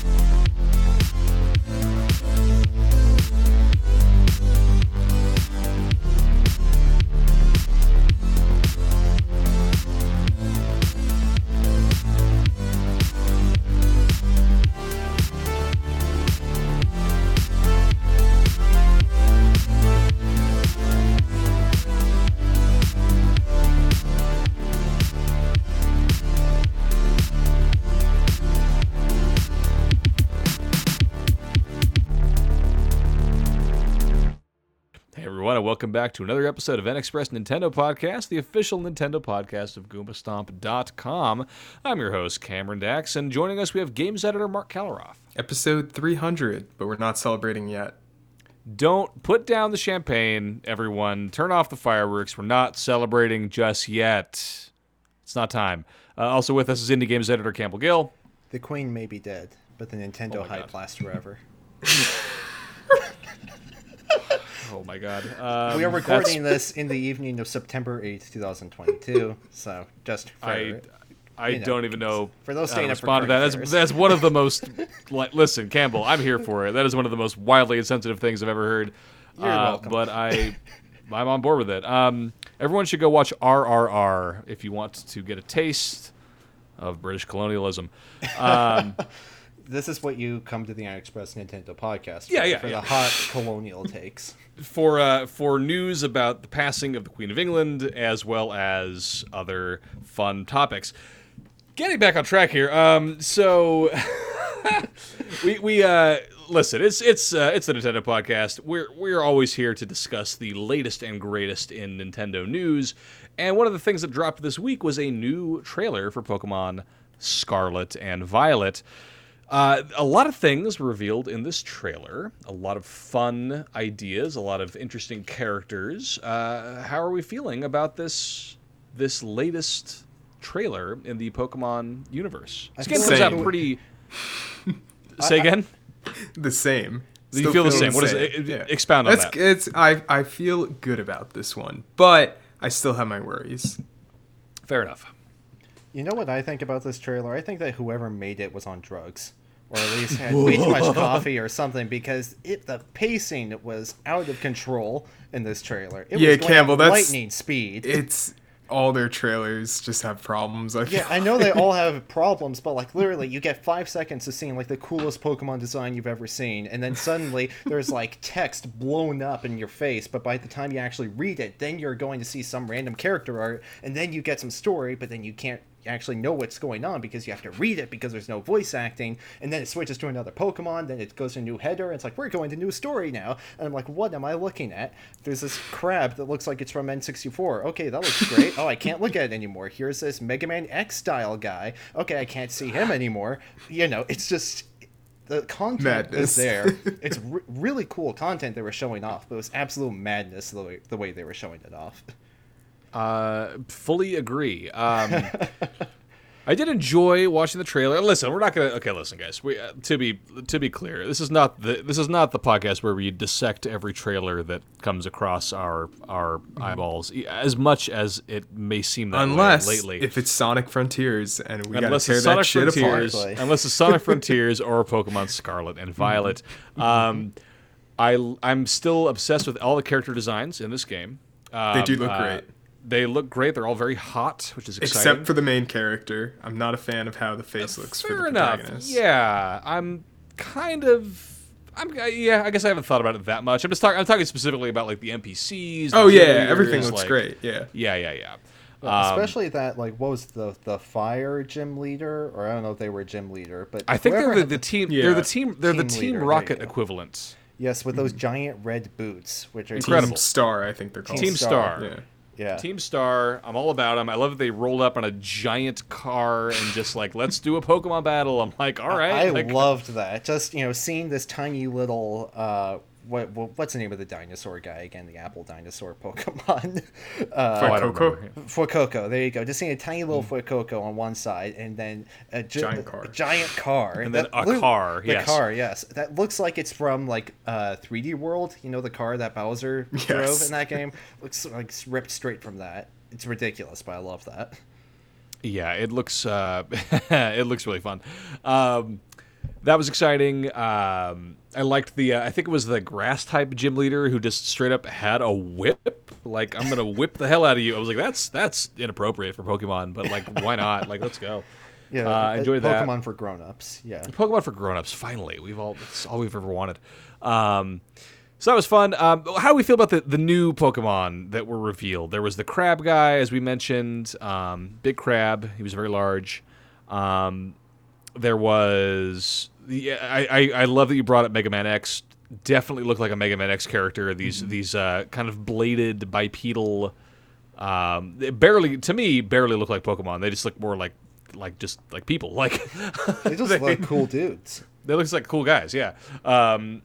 Everyone, and welcome back to another episode of NXpress Nintendo Podcast, the official Nintendo podcast of GoombaStomp.com. I'm your host, Cameron Dax, and joining us we have games editor Marc Kaliroff. Episode 300, but we're not celebrating yet. Don't put down the champagne, everyone. Turn off the fireworks. We're not celebrating just yet. It's not time. Uh, also with us is indie games editor Campbell Gill. The Queen may be dead, but the Nintendo Oh my hype God. lasts forever. Oh my god. Um, we are that's- recording this in the evening of September 8th, 2022. So just for, I, I you know, don't even know for those how to up for respond to that. That's, that's one of the most. Like, listen, Campbell, I'm here for it. That is one of the most wildly insensitive things I've ever heard. You're Uh, welcome. But I, I'm on board with it. Um, everyone should go watch RRR if you want to get a taste of British colonialism. Um, this is what you come to the Express Nintendo podcast. Yeah, for, yeah, for yeah. the hot colonial takes. for uh, for news about the passing of the Queen of England, as well as other fun topics. Getting back on track here. Um, so we we uh, listen. It's it's uh, it's the Nintendo podcast. We're we're always here to discuss the latest and greatest in Nintendo news. And one of the things that dropped this week was a new trailer for Pokemon Scarlet and Violet. Uh, a lot of things were revealed in this trailer. A lot of fun ideas, a lot of interesting characters. Uh, how are we feeling about this this latest trailer in the Pokemon universe? This game feel comes out pretty. Say again. The same. You feel the feel same. What is it? Expound on That's, that. It's I I feel good about this one, but I still have my worries. Fair enough. You know what I think about this trailer? I think that whoever made it was on drugs. Or at least had way too much coffee or something because it the pacing was out of control in this trailer. It Yeah, was Campbell, that's- lightning speed. It's all their trailers just have problems. I Yeah, I know they all have problems, but like literally, you get five seconds of seeing like the coolest Pokemon design you've ever seen, and then suddenly there's like text blown up in your face. But by the time you actually read it, then you're going to see some random character art, and then you get some story, but then you can't actually know what's going on because you have to read it because there's no voice acting, and then it switches to another Pokemon, then it goes to a new header, and it's like we're going to new story now, and I'm like, what am I looking at? There's this crab that looks like it's from N64. Okay, that looks great. oh, I can't look at it anymore. Here's this Mega Man X style guy. Okay, I can't see him anymore. You know, it's just the content Madness. is there. It's re- really cool content they were showing off, but it was absolute madness the way, the way they were showing it off. Uh, fully agree. Um, I did enjoy watching the trailer. Listen, we're not gonna. Okay, listen, guys. We uh, to be to be clear, this is not the this is not the podcast where we dissect every trailer that comes across our our eyeballs, e- as much as it may seem that unless way lately. if it's Sonic Frontiers and we gotta unless tear that Sonic shit Frontiers, apart. Exactly. unless it's Sonic Frontiers or Pokemon Scarlet and Violet. Um, I I'm still obsessed with all the character designs in this game. They do Um, look uh, great. They look great. They're all very hot, which is exciting. Except for the main character. I'm not a fan of how the face looks for Fair the enough. protagonist. Yeah, I'm kind of. I'm yeah. I guess I haven't thought about it that much. I'm just talking. I'm talking specifically about like the NPCs. the Oh yeah, cheerleaders, everything looks like- great. Yeah. Yeah, yeah, yeah. Um, Especially that, like, what was the the fire gym leader, or I don't know if they were gym leader, but I think they're the, had the team. They're the team. They're the Team Team leader, Rocket go. equivalent. yes, with those giant red boots, which are Incredible. Team Star, I think they're called. Team Star. Star. Yeah. Yeah, Team Star. I'm all about them. I love that they rolled up on a giant car and just like let's do a Pokemon battle. I'm like, all right. I like, loved that. Just you know, seeing this tiny little uh, what, what what's the name of the dinosaur guy again? The apple dinosaur Pokemon. uh, I don't Coco. remember. Fuecoco, there you go. Just seeing a tiny little Hmm. Fuecoco on one side, and then a gi- Giant car. a giant car, And then that a loo- car, The yes. car, yes. That looks like it's from like uh, 3D World. You know the car that Bowser drove in that game. Looks like it's ripped straight from that. It's ridiculous, but I love that. Yeah, it looks uh, it looks really fun. Um, that was exciting. Um, I liked the. Uh, I think it was the grass type gym leader who just straight up had a whip. Like I'm gonna whip the hell out of you. I was like, that's that's inappropriate for Pokemon, but like, why not? Like, let's go. Yeah, Uh, I uh, enjoyed that. Pokemon for grown-ups. Yeah. Pokemon for grown-ups. Finally, we've all that's all we've ever wanted. Um, so that was fun. Um, how do we feel about the, the new Pokemon that were revealed? There was the crab guy, as we mentioned, um, big crab. He was very large. Um, there was the I, I I love that you brought up Mega Man X. Definitely looked like a Mega Man X character. These these uh, kind of bladed bipedal. Um, they barely to me barely look like Pokemon. They just look more like like just like people. Like They just look cool dudes. they look like cool guys. Yeah. Um,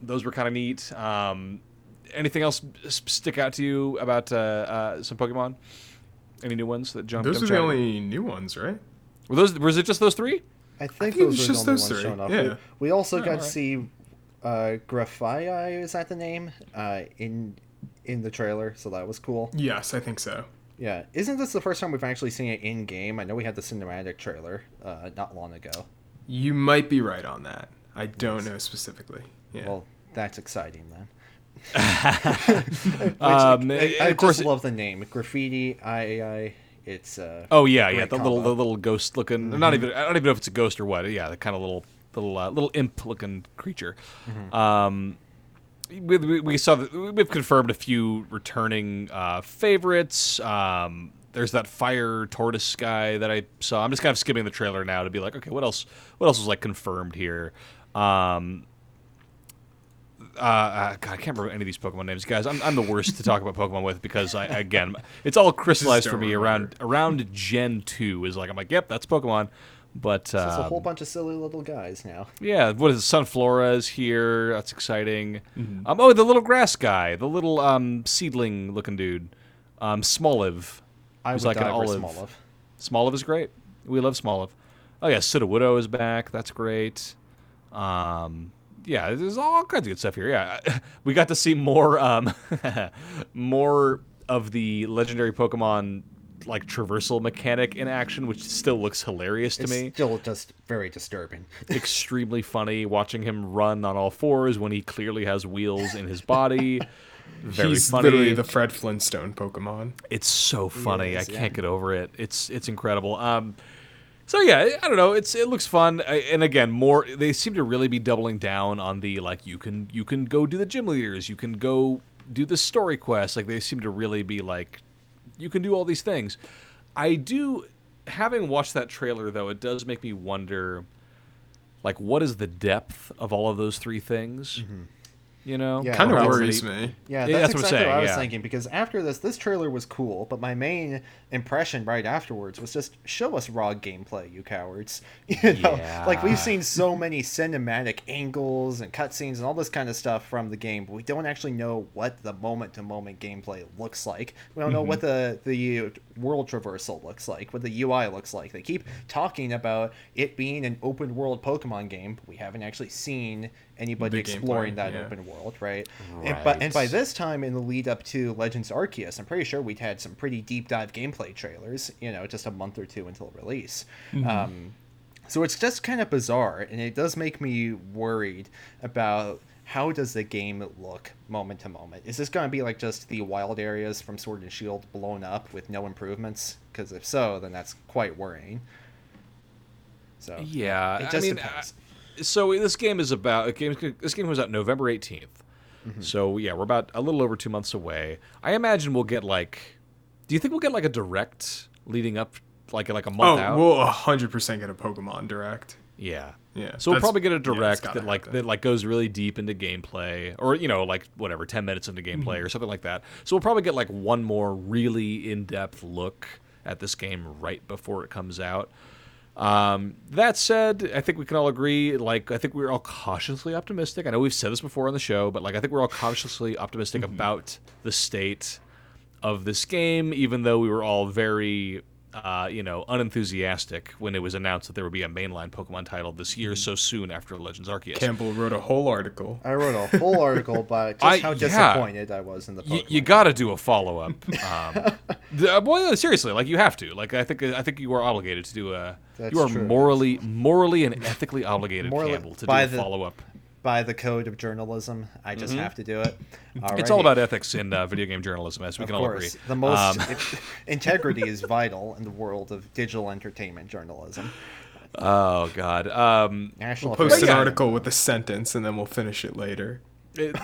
those were kind of neat. Um, anything else stick out to you about uh, uh, some Pokemon? Any new ones that jumped? Those are the only new ones, right? Were those? Was it just those three? I think, think those were just the only those ones three, showing off. yeah. We, we also got alright. to see uh, Grafaiai, is that the name? Uh, in in the trailer, so that was cool. Yes, I think so. Yeah, isn't this the first time we've actually seen it in game? I know we had the cinematic trailer uh, not long ago. You might be right on that. I don't know specifically. Yeah. Well, that's exciting then. Which, Um, I, I of course just love the name Graffiti. I, I it's uh, Oh yeah, yeah. Great The little, the little ghost looking. Not even. I don't even know if it's a ghost or what. Yeah, the kind of little, little, uh, little imp looking creature. Um, we, we, we saw. The, we've confirmed a few returning uh, favorites. Um, there's that fire tortoise guy that I saw. I'm just kind of skimming the trailer now to be like, okay, what else? What else was like confirmed here? Um, uh, uh, God, I can't remember any of these Pokemon names, guys. I'm, I'm the worst to talk about Pokemon with because I again, it's all crystallized for don't me around around Gen two. Is like I'm like, yep, that's Pokemon. But it's just a um, whole bunch of silly little guys now. yeah, what is it? Sunflora is here. That's exciting. Mm-hmm. Um, oh, the little grass guy, the little um, seedling looking dude, um, Smoliv. I Who's would like an for olive. Smoliv. Smoliv is great. We love Smoliv. Oh yeah, Sudowoodo is back. That's great. Um, yeah, there's all kinds of good stuff here. Yeah, we got to see more, um, more of the legendary Pokemon like traversal mechanic in action, which still looks hilarious to It's me. still just very disturbing. Extremely funny watching him run on all fours when he clearly has wheels in his body. Very He's funny. literally the Fred Flintstone Pokemon. It's so funny. is, I can't get over it. It's it's incredible. Um, so yeah, I don't know. It's it looks fun. And again, more they seem to really be doubling down on the like you can you can go do the gym leaders, you can go do the story quests. Like they seem to really be like you can do all these things. I do. Having watched that trailer though, it does make me wonder, like, what is the depth of all of those three things? Mm-hmm. You know, Yeah, Kind of worries me. Yeah, Yeah, that's, that's what I'm exactly what, I was yeah. thinking. Because after this, this trailer was cool, but my main impression right afterwards was just show us raw gameplay, you cowards. You know, like we've seen so many cinematic angles and cutscenes and all this kind of stuff from the game, but we don't actually know what the moment-to-moment gameplay looks like. We don't know what the the world traversal looks like, what the UI looks like. They keep talking about it being an open-world Pokemon game, but we haven't actually seen anybody The gameplay, exploring that yeah. open world, right? And, but, and by this time in the lead up to Legends Arceus, I'm pretty sure we'd had some pretty deep dive gameplay trailers, you know, just a month or two until release. Um, so it's just kind of bizarre, and it does make me worried about how does the game look moment to moment. Is this going to be like just the wild areas from Sword and Shield blown up with no improvements? Because if so, then that's quite worrying. So Yeah, it I just mean, depends. uh, so this game is about game. This game comes out November 18th. Mm-hmm. So yeah, we're about a little over two months away. I imagine we'll get like. Do you think we'll get like a direct leading up, like like a Oh, month out? we'll 100% get a Pokemon Direct. yeah. Yeah, So we'll probably get a direct gotta that like happen. that like goes really deep into gameplay, or you know like whatever ten minutes into gameplay Mm-hmm. or something like that. So we'll probably get like one more really in depth look at this game right before it comes out. Um, that said, I think we can all agree. Like, I think we're all cautiously optimistic. I know we've said this before on the show, but like, I think we're all cautiously optimistic Mm-hmm. about the state of this game, even though we were all very uh, you know, unenthusiastic when it was announced that there would be a mainline Pokemon title this year so soon after Legends Arceus. Campbell wrote a whole article. I wrote a whole article about just I- how yeah. disappointed I was in the you, Pokemon. you got to do a follow up. Um, the- well, seriously, like you have to. Like I think I think you are obligated to do a. That's you are true. morally morally and ethically obligated, Morally- Campbell, to do a the- follow up. by the code of journalism. I just have to do it. Mm-hmm. It's all about ethics in uh, video game journalism, as we Of can all agree. the most Um, it- integrity is vital in the world of digital entertainment journalism. oh God. Um, National Post an yeah. article with a sentence and then we'll finish it later. it-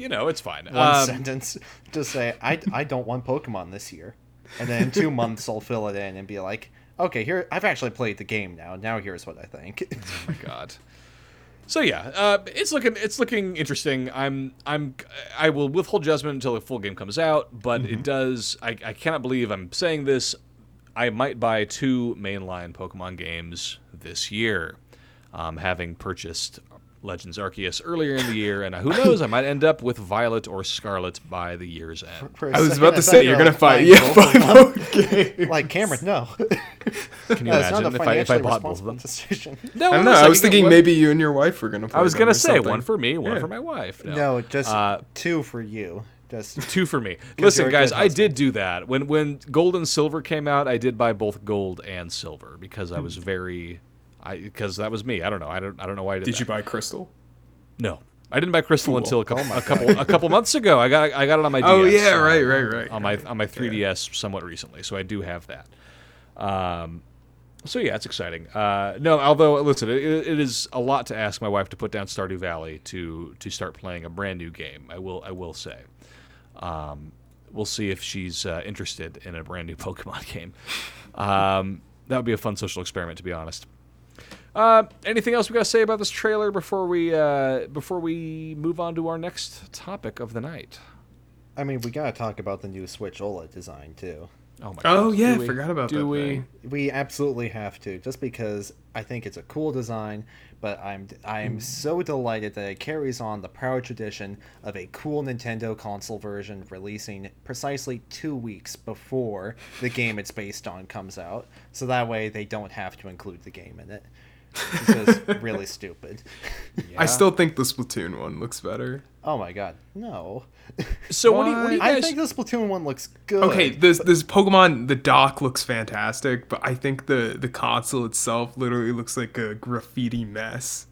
you know, it's fine. one Um, sentence. Just say I I don't want Pokemon this year, and then in two months I'll fill it in and be like, okay, here I've actually played the game now. Now here's what I think. Oh my god. So yeah, uh, it's looking it's looking interesting. I'm I'm I will withhold judgment until the full game comes out, but Mm-hmm. it does. I, I cannot believe I'm saying this. I might buy two mainline Pokemon games this year, um, having purchased Legends Arceus earlier in the year, and who knows, I might end up with Violet or Scarlet by the year's end. For a I was about to say you you're gonna fight. Yeah, both of them. Like Cameron, no. Can you That's imagine if I if I bought both of them? decision. No, I don't know. I was thinking maybe you and your wife were gonna. Play I was gonna say something. one for me, one Yeah. for my wife. No, No, just Uh, two for you. Just two for me. Listen, guys, I did do that when when gold and silver came out. I did buy both gold and silver because I was very, I because that was me. I don't know. I don't I don't know why I did. Did you buy crystal? No, I didn't buy crystal Cool. until a couple a couple a couple months ago. I got I got it on my. Oh DS, yeah, uh, right, right, right. On my on my 3ds somewhat recently, so I do have that. Um, so yeah, it's exciting. Uh, no, although listen, it, it is a lot to ask my wife to put down Stardew Valley to to start playing a brand new game. I will I will say. Um, we'll see if she's uh, interested in a brand new Pokemon game. Um, that would be a fun social experiment, to be honest. Uh, anything else we got to say about this trailer before we uh, before we move on to our next topic of the night? I mean, we gotta talk about the new Switch OLED design too. Oh my! Oh God. yeah, Do we? forgot about Do that. we? thing. We absolutely have to, just because I think it's a cool design. But I'm I'm Mm. so delighted that it carries on the proud tradition of a cool Nintendo console version releasing precisely two weeks before the game it's based on comes out. So that way they don't have to include the game in it. It's just really stupid. I still think the Splatoon one looks better. Oh my god, no! So what do you, what do you I think the Splatoon one looks good. Okay, this this Pokemon the dock looks fantastic, but I think the the console itself literally looks like a graffiti mess.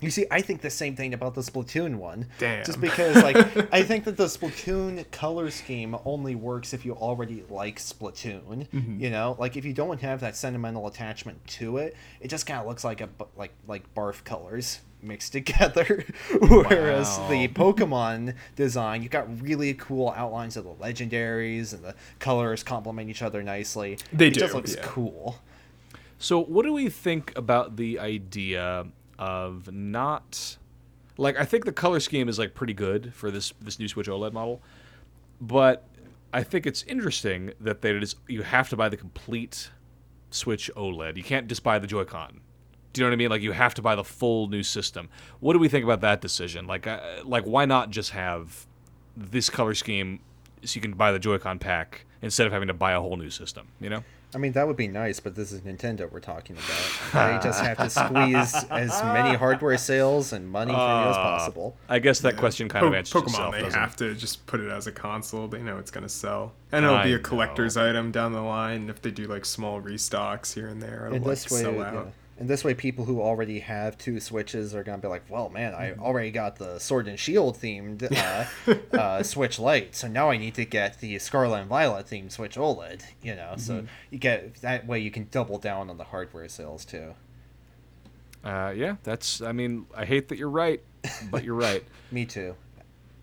You see, I think the same thing about the Splatoon one. Damn. Just because, like, I think that the Splatoon color scheme only works if you already like Splatoon. Mm-hmm. You know, like if you don't have that sentimental attachment to it, it just kind of looks like a like like barf colors mixed together. Whereas Wow. the Pokemon design, you've got really cool outlines of the legendaries, and the colors complement each other nicely. They do. it just looks yeah. cool. So, what do we think about the idea of not like I think the color scheme is like pretty good for this this new Switch OLED model, but I think it's interesting that it is you have to buy the complete Switch OLED. You can't just buy the Joy-Con. Do you know what I mean? Like you have to buy the full new system. What do we think about that decision? Like, uh, like why not just have this color scheme so you can buy the Joy-Con pack instead of having to buy a whole new system? You know? I mean, that would be nice, but this is Nintendo we're talking about. They just have to squeeze as many hardware sales and money from you as uh, possible. I guess that question kind of Po- answers Pokemon, itself. they doesn't it? have to just put it as a console. They know it's gonna sell, and it'll be a collector's item down the line. If they do like small restocks here and there, it'll In like this way, sell yeah. In this way, people who already have two Switches are gonna be like, "Well, man, I Mm-hmm. already got the Sword and Shield themed uh, uh, Switch Lite, so now I need to get the Scarlet and Violet themed Switch OLED." You know, so Mm-hmm. you get that way you can double down on the hardware sales too. Uh, yeah, that's. I mean, I hate that you're right, but you're right. Me too.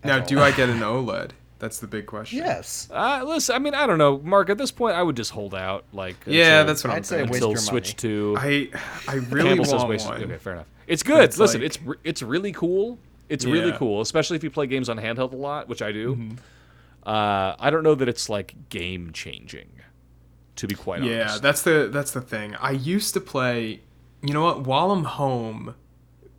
Now, do. I get an OLED? That's the big question. Yes. Uh, listen, I mean, I don't know, Marc. At this point, I would just hold out. Like, Yeah, until- that's what I'm I'd say until Switch money. Two. I I really Campbell says waste. one. Okay, fair enough. It's good. it's Listen, like- it's re- it's really cool. It's really cool, especially if you play games on handheld a lot, which I do. Mm-hmm. Uh, I don't know that it's like game changing. To be quite Yeah, honest. Yeah, that's the that's the thing. I used to play. You know what? While I'm home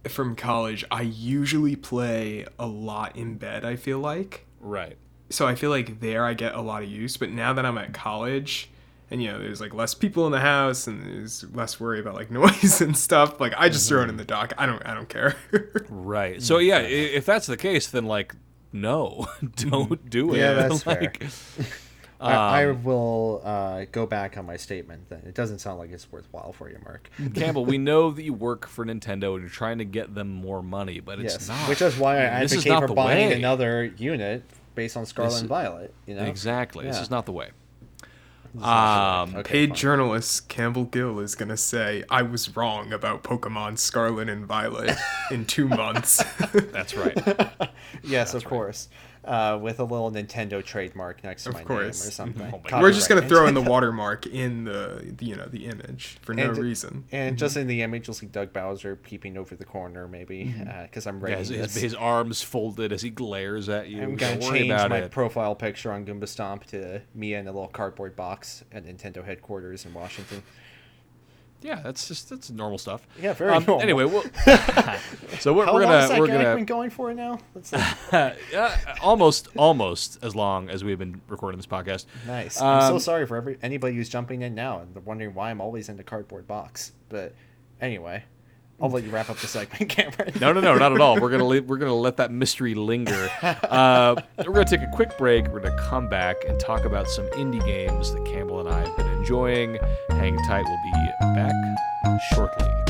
from college, I usually play a lot in bed. I feel like. right. So I feel like there I get a lot of use. But now that I'm at college, and you know there's like less people in the house and there's less worry about like noise and stuff like i just throw it in the dock i don't i don't care Right. So yeah, if that's the case, then like, no, don't do it. Yeah, that's fair. like, I, I Um, will uh, go back on my statement. Then it doesn't sound like it's worthwhile for you, Marc. Campbell, we know that you work for Nintendo and you're trying to get them more money, but it's yes, not. which is why I This is advocate not for the buying way. another unit based on Scarlet This- and Violet. You know, Exactly. This is not the way. This is not Um. Okay, paid fine. journalist campbell gill is gonna say i was wrong about pokemon scarlet and violet in two months That's right. Yes, of course. Uh, with a little Nintendo trademark next to Of my course. name or something. Oh we're just gonna throw in the watermark in the, the you know the image for no And- reason And mm-hmm. just in the image, you'll see Doug Bowser peeping over the corner, maybe, mm-hmm. uh, because I'm Yeah, his, his, his arms folded as he glares at you. I'm Don't gonna worry change about my it. profile picture on Goomba Stomp to me in a little cardboard box at Nintendo headquarters in Washington. Yeah, that's just that's normal stuff. Yeah, very um, normal. Anyway, well, so we're, How we're gonna that we're gonna been going for now? Let's yeah, almost almost as long as we've been recording this podcast. Nice. I'm so Um, sorry for every anybody who's jumping in now and wondering why I'm always in the cardboard box. But anyway, I'll let you wrap up the segment, Cameron. No, no, no, not at all. We're gonna le- we're gonna let that mystery linger. Uh, we're gonna take a quick break. We're gonna come back and talk about some indie games that Campbell and I have been enjoying. Hang tight. We'll be back shortly.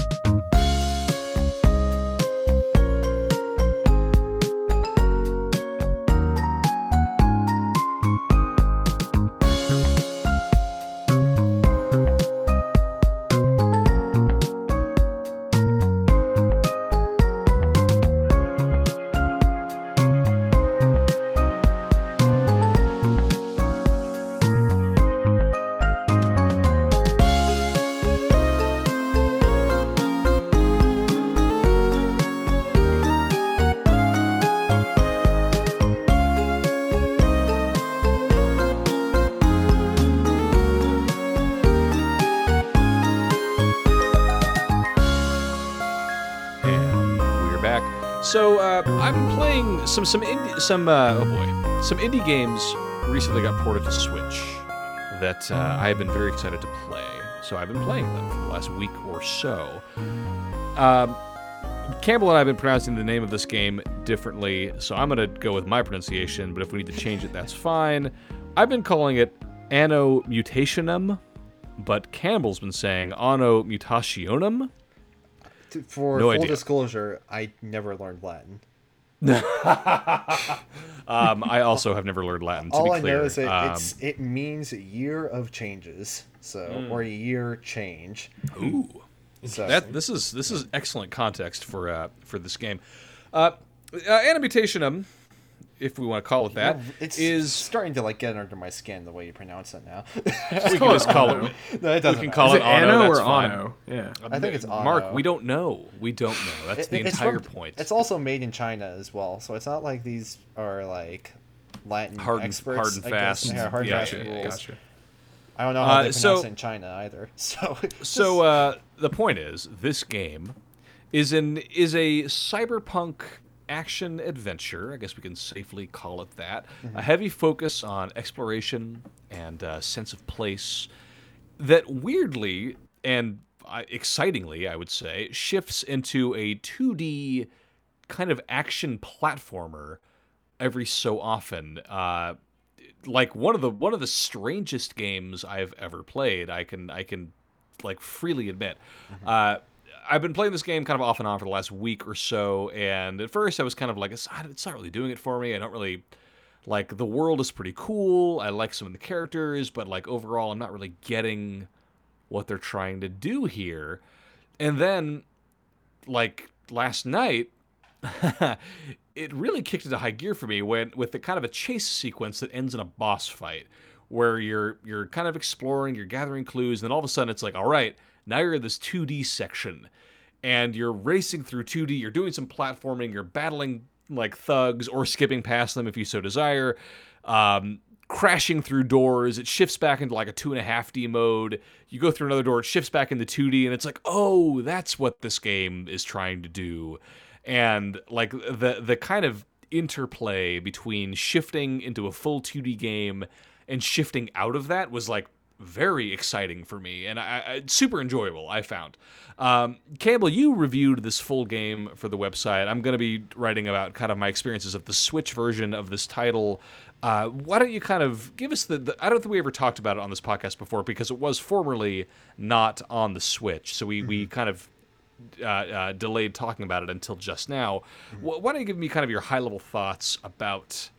Some some indie some uh, oh boy some indie games recently got ported to Switch that uh, I have been very excited to play. So I've been playing them for the last week or so. Um, Campbell and I have been pronouncing the name of this game differently, so I'm going to go with my pronunciation, but if we need to change it, that's fine. I've been calling it Anno Mutationem, but Campbell's been saying Anno Mutationem. For No full idea. disclosure, I never learned Latin. Um, I also have never learned Latin. To All be I clear, know is that um, it's it means year of changes, so or year change. ooh, So that this is this is excellent context for uh, for this game. Uh, uh, Animutationum, if we want to call it that, it's is starting to like get under my skin the way you pronounce it now. we can just call it. no, it doesn't. can call is it it Anno, Anno or fine. Ano? Yeah. I think it's Ano. Marc. We don't know. We don't know. That's It- the entire from- point. It's also made in China as well, so it's not like these are like Latin Hard and- experts. hard and fast. Yeah, hard and Yeah, fast yeah, yeah, rules. Gotcha. I don't know how Uh, they pronounce so- it in China either. So So uh, the point is, this game is an is a cyberpunk action adventure. I guess we can safely call it that. A heavy focus on exploration and uh, sense of place that weirdly and uh, excitingly, I would say, shifts into a 2D kind of action platformer every so often. Uh, like one of the one of the strangest games I've ever played. I can I can like freely admit. Uh, I've been playing this game kind of off and on for the last week or so, and at first I was kind of like, it's not, really doing it for me. I don't really like the world is pretty cool. I like some of the characters, but like overall, I'm not really getting what they're trying to do here. And then, like last night, it really kicked into high gear for me when with the kind of a chase sequence that ends in a boss fight where you're you're kind of exploring, you're gathering clues, and then all of a sudden it's like, all right, now you're in this 2D section and you're racing through 2D, you're doing some platforming, you're battling like thugs or skipping past them if you so desire. Um, crashing through doors, it shifts back into like a two and a half D mode. You go through another door, it shifts back into 2D, and it's like, oh, that's what this game is trying to do and like the the kind of interplay between shifting into a full 2D game and shifting out of that was like very exciting for me and I, I super enjoyable. I found. Um, Campbell, you reviewed this full game for the website. I'm going to be writing about kind of my experiences of the Switch version of this title. Uh, why don't you kind of give us the, the, I don't think we ever talked about it on this podcast before because it was formerly not on the Switch. So we, mm-hmm. we kind of uh, uh, delayed talking about it until just now. Mm-hmm. Why don't you give me kind of your high level thoughts about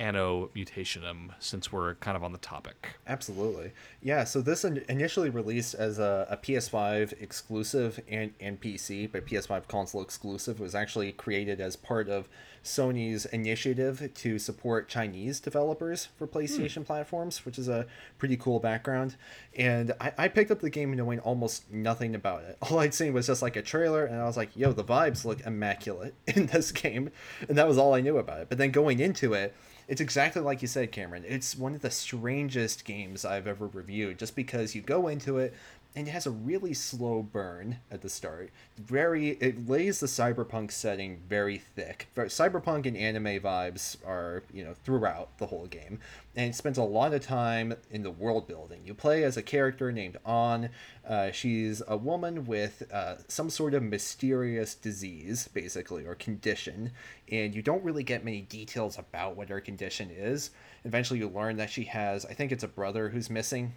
Anno Mutationem since we're kind of on the topic. Absolutely. Yeah, so this initially released as a, a, PS5 exclusive and, and PC, but PS5 console exclusive. It was actually created as part of Sony's initiative to support Chinese developers for PlayStation hmm. platforms, which is a pretty cool background. And I, I picked up the game knowing almost nothing about it. All I'd seen was just like a trailer, and I was like, yo, the vibes look immaculate in this game. And that was all I knew about it. But then going into it, it's exactly like you said, Cameron. It's one of the strangest games I've ever reviewed just because you go into it and it has a really slow burn at the start. Very, it lays the cyberpunk setting very thick. Cyberpunk and anime vibes are, you know, throughout the whole game, and it spends a lot of time in the world building. You play as a character named An. Uh, she's a woman with uh, some sort of mysterious disease, basically, or condition, and you don't really get many details about what her condition is. Eventually, you learn that she has, I think it's a brother who's missing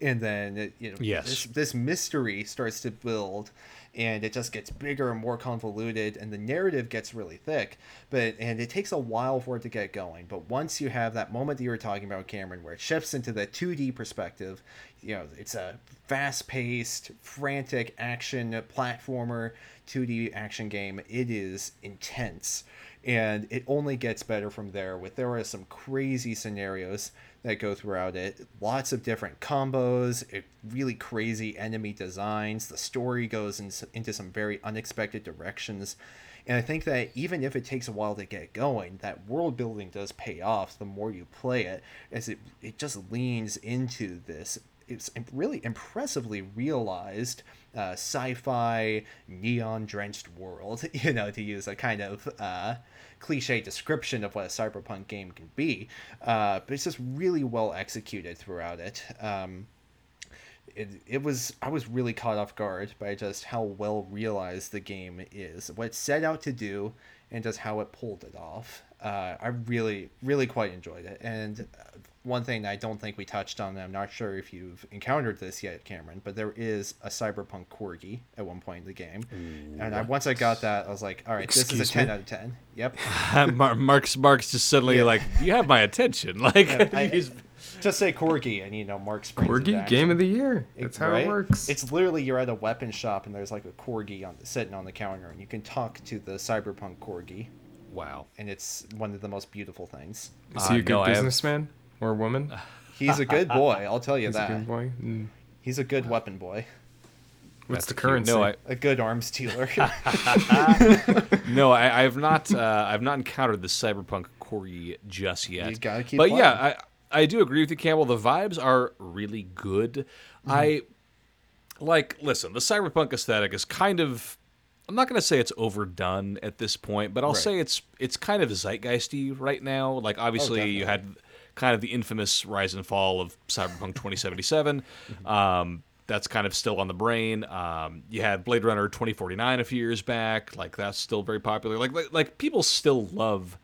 and then you know yes. this, this mystery starts to build and it just gets bigger and more convoluted and the narrative gets really thick. But and it takes a while for it to get going. But once you have that moment that you were talking about cameron where it shifts into the 2d perspective you know it's a fast-paced frantic action platformer 2d action game it is intense and it only gets better from there with there are some crazy scenarios that go throughout it. Lots of different combos, it, really crazy enemy designs. The story goes in, into some very unexpected directions. And I think that even if it takes a while to get going, that world building does pay off the more you play it, as it, it just leans into this it's really impressively realized uh, sci-fi neon drenched world you know to use a kind of uh, cliche description of what a cyberpunk game can be, uh, but it's just really well executed throughout it. Um, it, it was I was really caught off guard by just how well realized the game is, what it set out to do, and just how it pulled it off. Uh, I really really quite enjoyed it, and uh, one thing I don't think we touched on, I'm not sure if you've encountered this yet, Cameron, but there is a cyberpunk corgi at one point in the game, Ooh, and I, once I got that, I was like, all right, Excuse this is a ten me? out of ten. Yep. Marc's Marc's just suddenly yeah. like, you have my attention, like. Yeah, I, just say corgi, and you know Marc's corgi game of the year. That's it, how right? it works. It's literally you're at a weapon shop, and there's like a corgi on the, sitting on the counter, and you can talk to the cyberpunk corgi. Wow. And it's one of the most beautiful things. Is he a uh, good no, businessman? or a woman. He's a good boy. I'll tell you He's that. A good boy. Mm. He's a good weapon boy. What's That's the currency? No, I, a good arms dealer. no, I, I, have not. Uh, I've not encountered the cyberpunk corgi just yet. You gotta keep. But playing. yeah, I, I do agree with you, Campbell. The vibes are really good. Mm-hmm. I like. Listen, the cyberpunk aesthetic is kind of. I'm not going to say it's overdone at this point, but I'll right. say it's it's kind of zeitgeisty right now. Like obviously oh, you had kind of the infamous rise and fall of Cyberpunk 2077. um, that's kind of still on the brain. Um, you had Blade Runner 2049 a few years back. Like that's still very popular. Like like, like people still love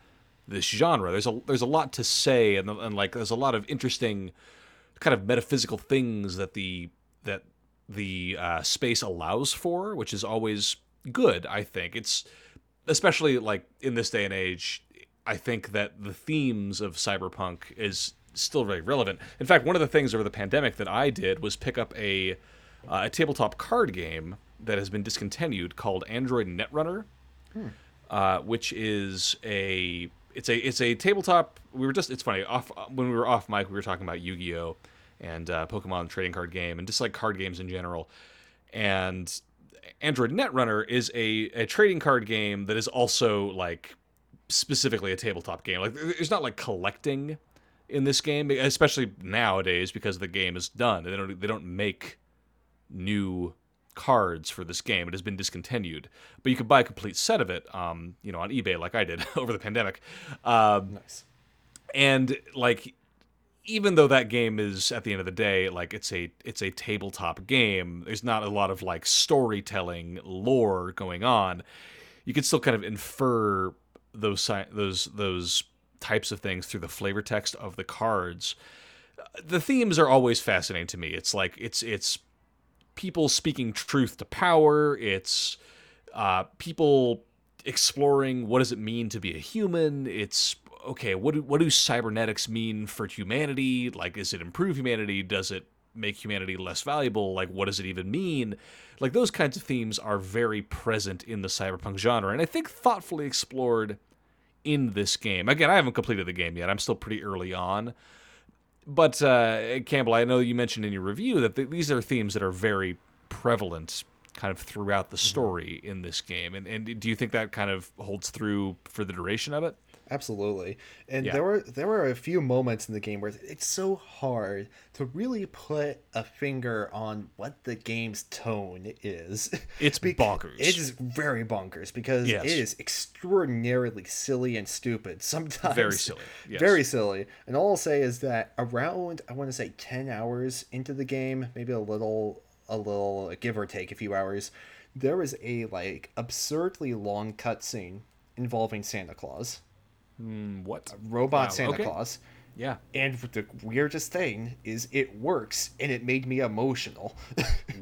this genre. There's a there's a lot to say, and, and like there's a lot of interesting kind of metaphysical things that the that the uh, space allows for, which is always good. I think it's especially like in this day and age I think that the themes of cyberpunk is still very relevant. In fact, one of the things over the pandemic that I did was pick up a uh, a tabletop card game that has been discontinued called Android Netrunner, hmm. uh, which is a it's a it's a tabletop. We were just it's funny off when we were off mic we were talking about Yu Gi Oh and uh, Pokemon trading card game and just like card games in general, and Android Netrunner is a, a trading card game that is also like specifically a tabletop game. Like there's not like collecting in this game, especially nowadays because the game is done. They don't they don't make new cards for this game. It has been discontinued, but you could buy a complete set of it, um, you know, on eBay like I did over the pandemic. Um, nice. And like even though that game is at the end of the day like it's a it's a tabletop game there's not a lot of like storytelling lore going on. You can still kind of infer those those those types of things through the flavor text of the cards. The themes are always fascinating to me. It's like it's it's people speaking truth to power. It's uh, people exploring what does it mean to be a human. It's okay, what do what do cybernetics mean for humanity? Like, is it improve humanity? Does it make humanity less valuable? Like, what does it even mean? Like, those kinds of themes are very present in the cyberpunk genre, and I think thoughtfully explored in this game. Again, I haven't completed the game yet. I'm still pretty early on. But uh, Campbell, I know you mentioned in your review that th- these are themes that are very prevalent kind of throughout the mm-hmm. story in this game. And, and do you think that kind of holds through for the duration of it? Absolutely. And yeah. there were there were a few moments in the game where it's so hard to really put a finger on what the game's tone is. It's Be- bonkers. It is very bonkers because yes. it is extraordinarily silly and stupid. Sometimes very silly. Yes. Very silly. And all I'll say is that around I want to say 10 hours into the game, maybe a little a little give or take a few hours, there was a like absurdly long cutscene involving Santa Claus Mm, what? Robot wow. Santa okay. Claus. Yeah. And the weirdest thing is it works and it made me emotional.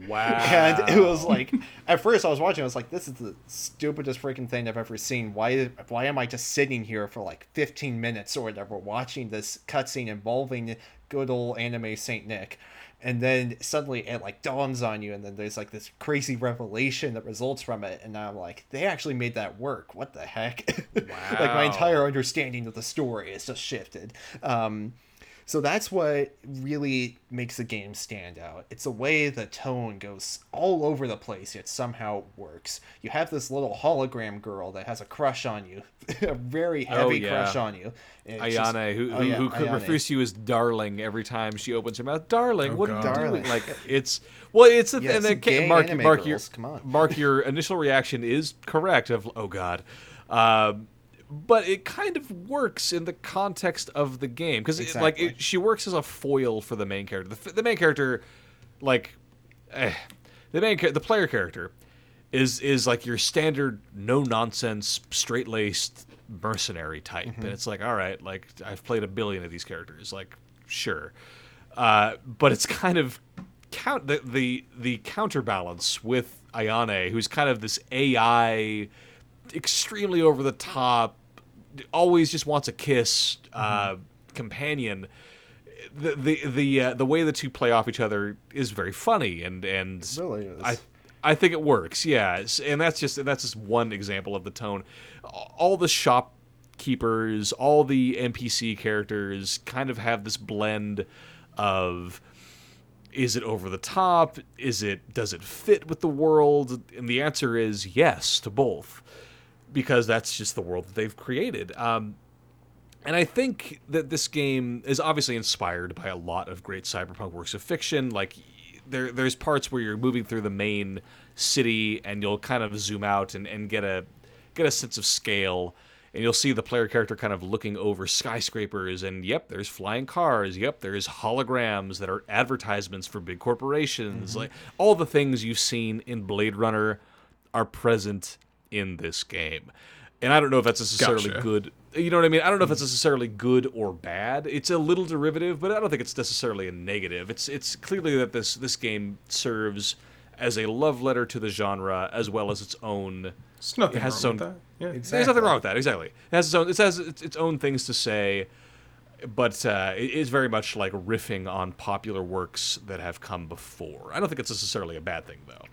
Wow. and it was like at first I was watching, I was like, this is the stupidest freaking thing I've ever seen. Why why am I just sitting here for like fifteen minutes or whatever watching this cutscene involving good old anime Saint Nick? And then suddenly it like dawns on you and then there's like this crazy revelation that results from it and now i'm like they actually made that work. What the heck? Wow. like my entire understanding of the story is just shifted. Um so that's what really makes the game stand out. It's the way the tone goes all over the place, yet somehow works. You have this little hologram girl that has a crush on you, a very oh, heavy oh, yeah. crush on you. Ayane, who, oh, yeah, who, who refers to you as darling every time she opens her mouth. Darling, oh, what God. are you doing? Like it's well, it's a, yes, and then, Marc, Marc, your, Marc, your initial reaction is correct. Of oh God. Um, but it kind of works in the context of the game because exactly. like it, she works as a foil for the main character. The, the main character, like, eh, the main the player character, is is like your standard no nonsense, straight laced mercenary type, mm-hmm. and it's like, all right, like I've played a billion of these characters, like sure, uh, but it's kind of count the the the counterbalance with Ayane, who's kind of this AI extremely over the top, always just wants a kiss uh, mm-hmm. companion. The the the uh, the way the two play off each other is very funny and and it really is. I I think it works. Yeah, and that's just that's just one example of the tone. All the shopkeepers, all the NPC characters kind of have this blend of is it over the top? Is it does it fit with the world? And the answer is yes to both because that's just the world that they've created. Um, and I think that this game is obviously inspired by a lot of great cyberpunk works of fiction. Like there, there's parts where you're moving through the main city and you'll kind of zoom out and, and get a get a sense of scale. And you'll see the player character kind of looking over skyscrapers, and yep, there's flying cars. Yep, there's holograms that are advertisements for big corporations. Mm-hmm. Like all the things you've seen in Blade Runner are present in this game. And I don't know if that's necessarily gotcha. good. You know what I mean? I don't know if it's necessarily good or bad. It's a little derivative, but I don't think it's necessarily a negative. It's it's clearly that this this game serves as a love letter to the genre as well as its own. It's nothing it has wrong its own, with that. Yeah, exactly. There's nothing wrong with that. Exactly. It has its own. It has its, its own things to say, but uh, it is very much like riffing on popular works that have come before. I don't think it's necessarily a bad thing though.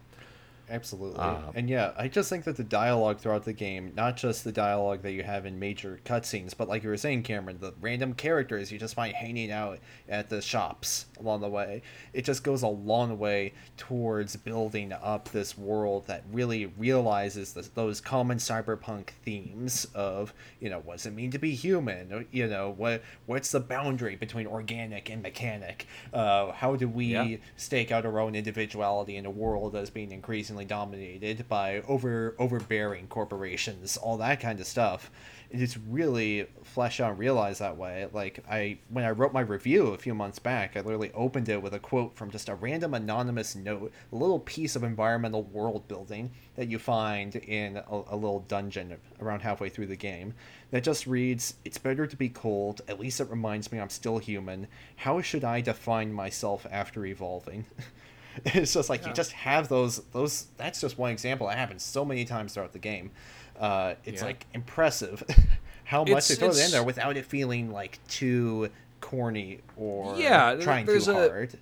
Absolutely. Um, and yeah, I just think that the dialogue throughout the game, not just the dialogue that you have in major cutscenes, but like you were saying, Cameron, the random characters you just find hanging out at the shops along the way, it just goes a long way towards building up this world that really realizes this, those common cyberpunk themes of, you know, what does it mean to be human? You know, what what's the boundary between organic and mechanic? Uh, how do we yeah. stake out our own individuality in a world that's being increasingly dominated by over overbearing corporations, all that kind of stuff. And it's really flesh out and realize that way. Like I when I wrote my review a few months back, I literally opened it with a quote from just a random anonymous note, a little piece of environmental world building that you find in a, a little dungeon around halfway through the game that just reads, It's better to be cold, at least it reminds me I'm still human. How should I define myself after evolving? it's just like Yeah. you just have those those that's just one example that happens so many times throughout the game. Uh, it's Yeah. like impressive how much It's- they throw it in there without it feeling like too corny or Yeah, trying there's too a- hard.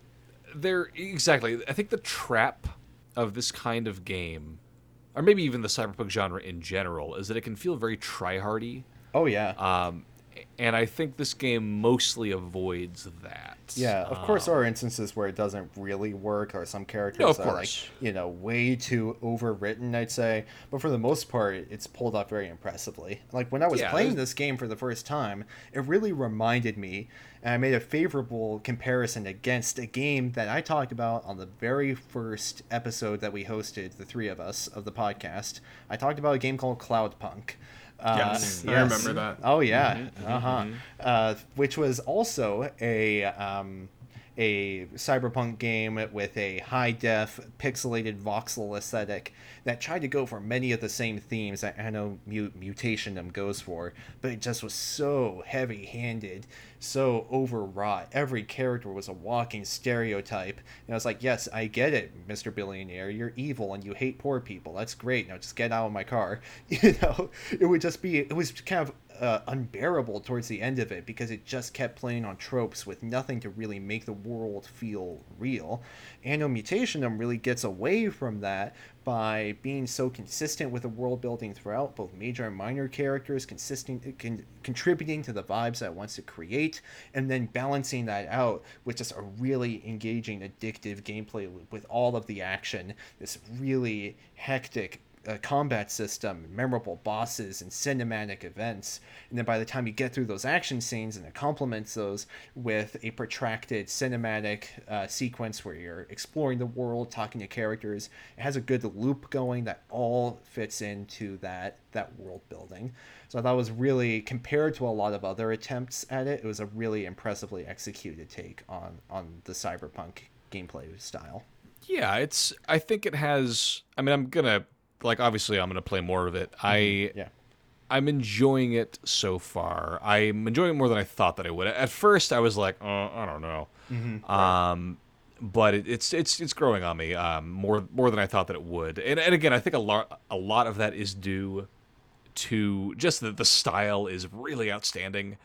there exactly. I think the trap of this kind of game or maybe even the cyberpunk genre in general is that it can feel very try-hardy. Oh yeah. Um, and i think this game mostly avoids that Yeah, of course Um, there are instances where it doesn't really work, or some characters No, of are like course. you know way too overwritten. I'd say, but for the most part, it's pulled off very impressively. Like when I was Yeah, playing this game for the first time, it really reminded me, and I made a favorable comparison against a game that I talked about on the very first episode that we hosted, the three of us of the podcast. I talked about a game called Cloudpunk. Uh, Yes, I remember that. Oh yeah, Mm-hmm, uh huh. Uh, which was also a um, a cyberpunk game with a high def pixelated voxel aesthetic that tried to go for many of the same themes that Anno Mut- Mutationem goes for, but it just was so heavy handed, so overwrought. Every character was a walking stereotype. And I was like, yes, I get it, Mr. Billionaire. You're evil and you hate poor people. That's great. Now just get out of my car. You know, it would just be, it was kind of uh, unbearable towards the end of it because it just kept playing on tropes with nothing to really make the world feel real. Anno Mutationem really gets away from that by being so consistent with the world building throughout, both major and minor characters consisting, con- contributing to the vibes that it wants to create, and then balancing that out with just a really engaging, addictive gameplay loop with all of the action, this really hectic a combat system, memorable bosses, and cinematic events. And then by the time you get through those action scenes, and it complements those with a protracted cinematic uh, sequence where you're exploring the world, talking to characters, it has a good loop going that all fits into that that world building. So I thought was really compared to a lot of other attempts at it, it was a really impressively executed take on on the cyberpunk gameplay style. yeah it's i think it has i mean i'm gonna like obviously i'm gonna play more of it i Yeah. I'm enjoying it so far. I'm enjoying it more than I thought that I would. At first, I was like, uh, I don't know, um, but it, it's it's it's growing on me um, more more than I thought that it would. And, and again, I think a lot a lot of that is due to just that the style is really outstanding.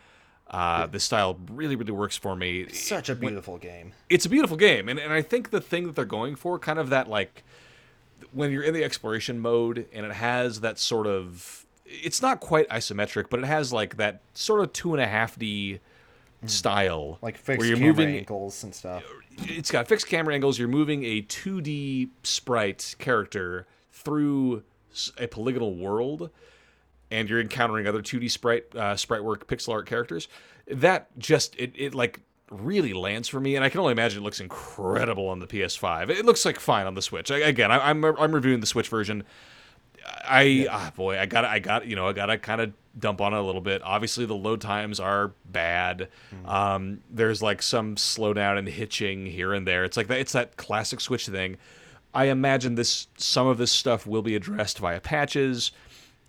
Uh, the style really really works for me. Such a beautiful game. It's a beautiful game, and and I think the thing that they're going for, kind of that like when you're in the exploration mode and it has that sort of it's not quite isometric but it has like that sort of two and a half d style Hmm. Like fixed where you're camera moving angles and stuff. it's got fixed camera angles you're moving a 2d sprite character through a polygonal world and you're encountering other 2d sprite uh, sprite work pixel art characters that just it, it like really lands for me and i can only imagine it looks incredible on the ps5 it looks like fine on the switch I, again I, i'm i'm reviewing the switch version I ah, boy, I got I got you know I got to kind of dump on it a little bit. Obviously, the load times are bad. Um, there's like some slowdown and hitching here and there. It's like that. It's that classic Switch thing. I imagine this some of this stuff will be addressed via patches,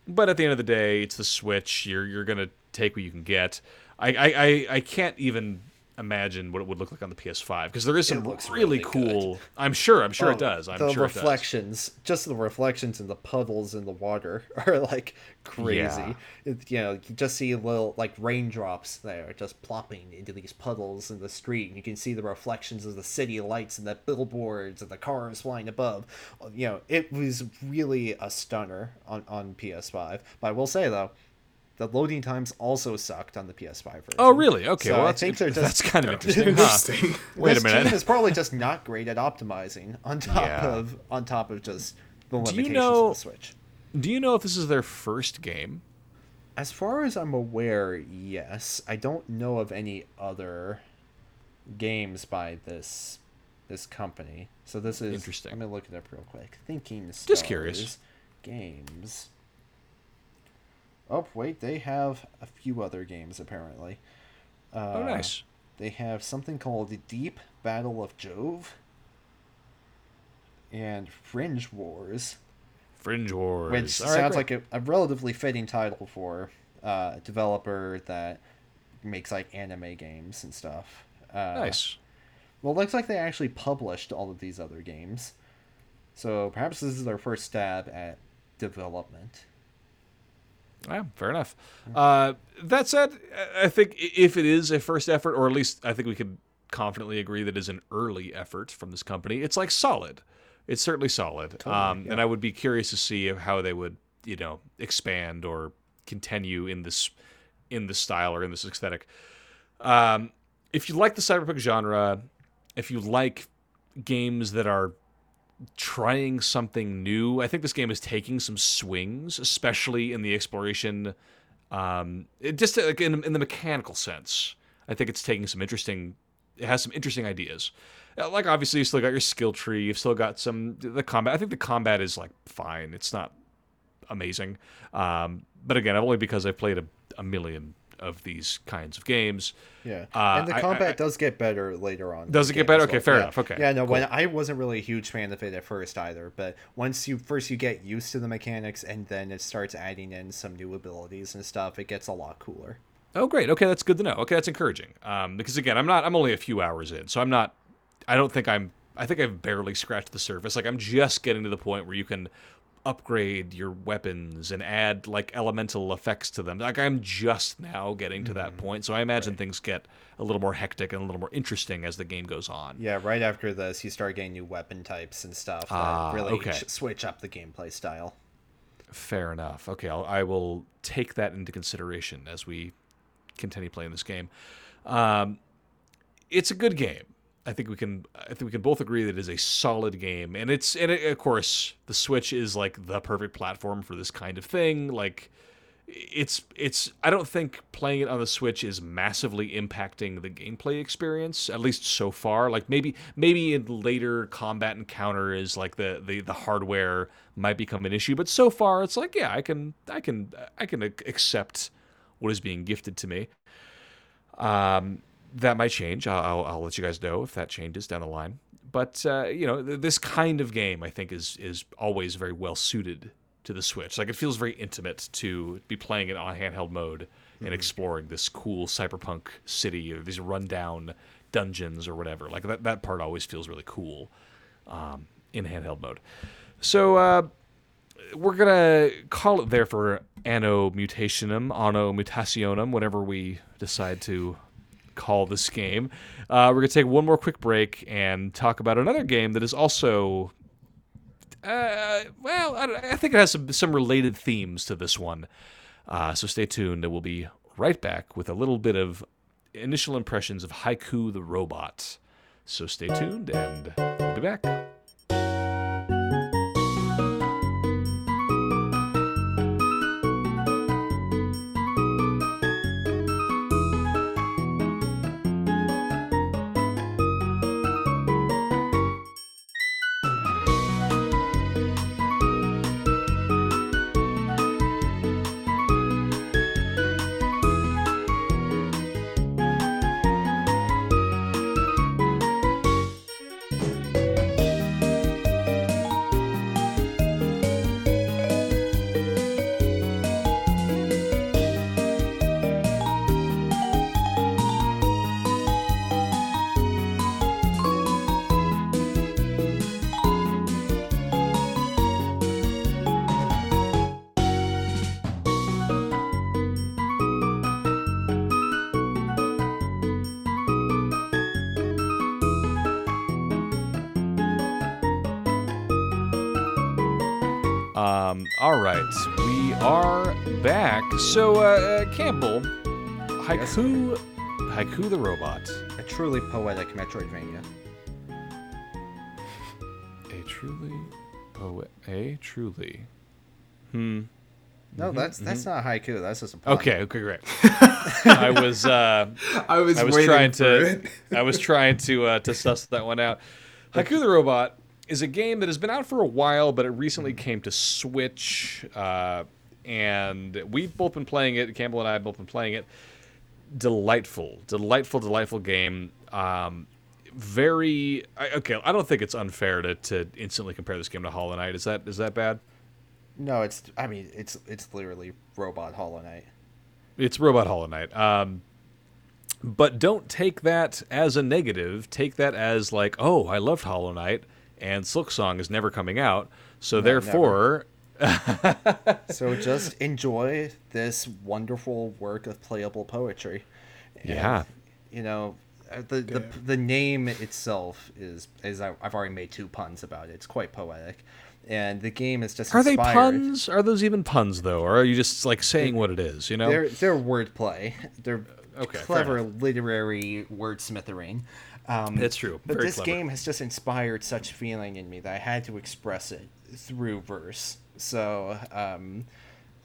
but at the end of the day, it's the Switch. You're you're gonna take what you can get. I I, I, I can't even imagine what it would look like on the PS5 because there is some looks really, really cool. I'm sure. I'm sure Oh, it does. I'm the sure reflections, just the reflections and the puddles in the water are like crazy. Yeah. It- you know, you just see little like raindrops there just plopping into these puddles in the street, and you can see the reflections of the city lights and the billboards and the cars flying above. You know, it was really a stunner on on PS5. But I will say though. The loading times also sucked on the PS5 version. Oh, really? Okay. So well, I that's, think they're just- that's kind of interesting. huh? Wait this a minute. team is probably just not great at optimizing on top Yeah. of on top of just the you limitations know- of the Switch. Do you know if this is their first game? As far as I'm aware, yes. I don't know of any other games by this this company. So this is Interesting. Let me look it up real quick. Thinking Stars Just curious. Games. Oh wait, they have a few other games apparently. Uh, oh, nice. They have something called the Deep Battle of Jove and Fringe Wars, Fringe Wars. which All right, sounds great. like a, a relatively fitting title for uh, a developer that makes like anime games and stuff. Uh, nice. Well, it looks like they actually published all of these other games. So perhaps this is their first stab at development. Yeah, fair enough. Uh, that said, I- think if it is a first effort, or at least I think we could confidently agree that it is an early effort from this company, it's like solid. It's certainly solid. um, And. I would be curious to see how they would, you know, expand or continue in this in this style or in this aesthetic. Um, if you like the cyberpunk genre, if you like games that are trying something new. I think this game is taking some swings, especially in the exploration, um, just like in, in the mechanical sense. I think it's taking some interesting. It has some interesting ideas. Uh, Like obviously, you still got your skill tree. You've still got some the combat. I think the combat is like fine. It's not amazing, um, but again, only because I've played a, a million of these kinds of games. Yeah, Uh, and the combat I- does get better later on. Does it get better? Okay, well. fair Yeah. enough. Okay, Yeah, no, when. I wasn't really a huge fan of it at first either, but once you first you get used to the mechanics and then it starts adding in some new abilities and stuff, it gets a lot cooler. Oh, great. Okay, that's good to know. Okay, that's encouraging. Um, because again, I'm not. I'm only a few hours in, so I'm not. I don't think I'm. I think I've barely scratched the surface. Like I'm just getting to the point where you can upgrade your weapons and add like elemental effects to them. Like I'm just now getting to that point, so I imagine things get a little more hectic and a little more interesting as the game goes on. Yeah, right after this, you start getting new weapon types and stuff Ah, that really okay. ch- switch up the gameplay style. Fair enough. Okay, I'll, I will take that into consideration as we continue playing this game. Um, it's a good game. I think we can. I think we can both agree that it is a solid game, and it's and it, of course the Switch is like the perfect platform for this kind of thing. Like, it's it's. I don't think playing it on the Switch is massively impacting the gameplay experience, at least so far. Like maybe maybe in later combat encounters, like the the the hardware might become an issue, but so far it's like yeah, I can I can I can accept what is being gifted to me. Um, that might change. I'll, I'll, I'll let you guys know if that changes down the line. But uh, you know, th- this kind of game I think is is always very well suited to the Switch. Like it feels very intimate to be playing it on handheld mode and exploring this cool cyberpunk city or these rundown dungeons or whatever. Like that that part always feels really cool um, in handheld mode. So uh, we're gonna call it there for anno mutationem, anno mutationem, whatever we decide to call this game. Uh, we're gonna take one more quick break and talk about another game that is also. Uh, well, I, I think it has some, some related themes to this one. Uh, so stay tuned, and we'll be right back with a little bit of initial impressions of Haiku the Robot. So stay tuned, and we'll be back. All right, we are back. So, uh, uh, Campbell, haiku, haiku the robot, A truly poetic Metroidvania. a truly, poet, a truly. Hmm. No, that's that's not haiku. That's just a pun. Okay. Okay. Great. I was. Uh, I was, I was trying to. I was trying to uh, to suss that one out. Haiku the Robot is a game that has been out for a while, but it recently came to Switch, uh, and we've both been playing it. Campbell and I have both been playing it. Delightful, delightful, delightful game. Um, very I, okay. I don't think it's unfair to, to instantly compare this game to Hollow Knight. Is that is that bad? No, it's. I mean, it's it's literally Robot Hollow Knight. It's Robot Hollow Knight. Um, but don't take that as a negative. Take that as like, oh, I loved Hollow Knight, and Silksong is never coming out, so therefore, So just enjoy this wonderful work of playable poetry. And, Yeah. You know, uh, the, the the name itself is is I- I've already made two puns about it. It's quite poetic, and the game is just are they puns? Are those even puns though, or are you just like saying what it is? You know? They're they're wordplay. They're Okay, clever literary wordsmithering. Um, It's true. But Very this clever. game has just inspired such feeling in me that I had to express it through verse. So um,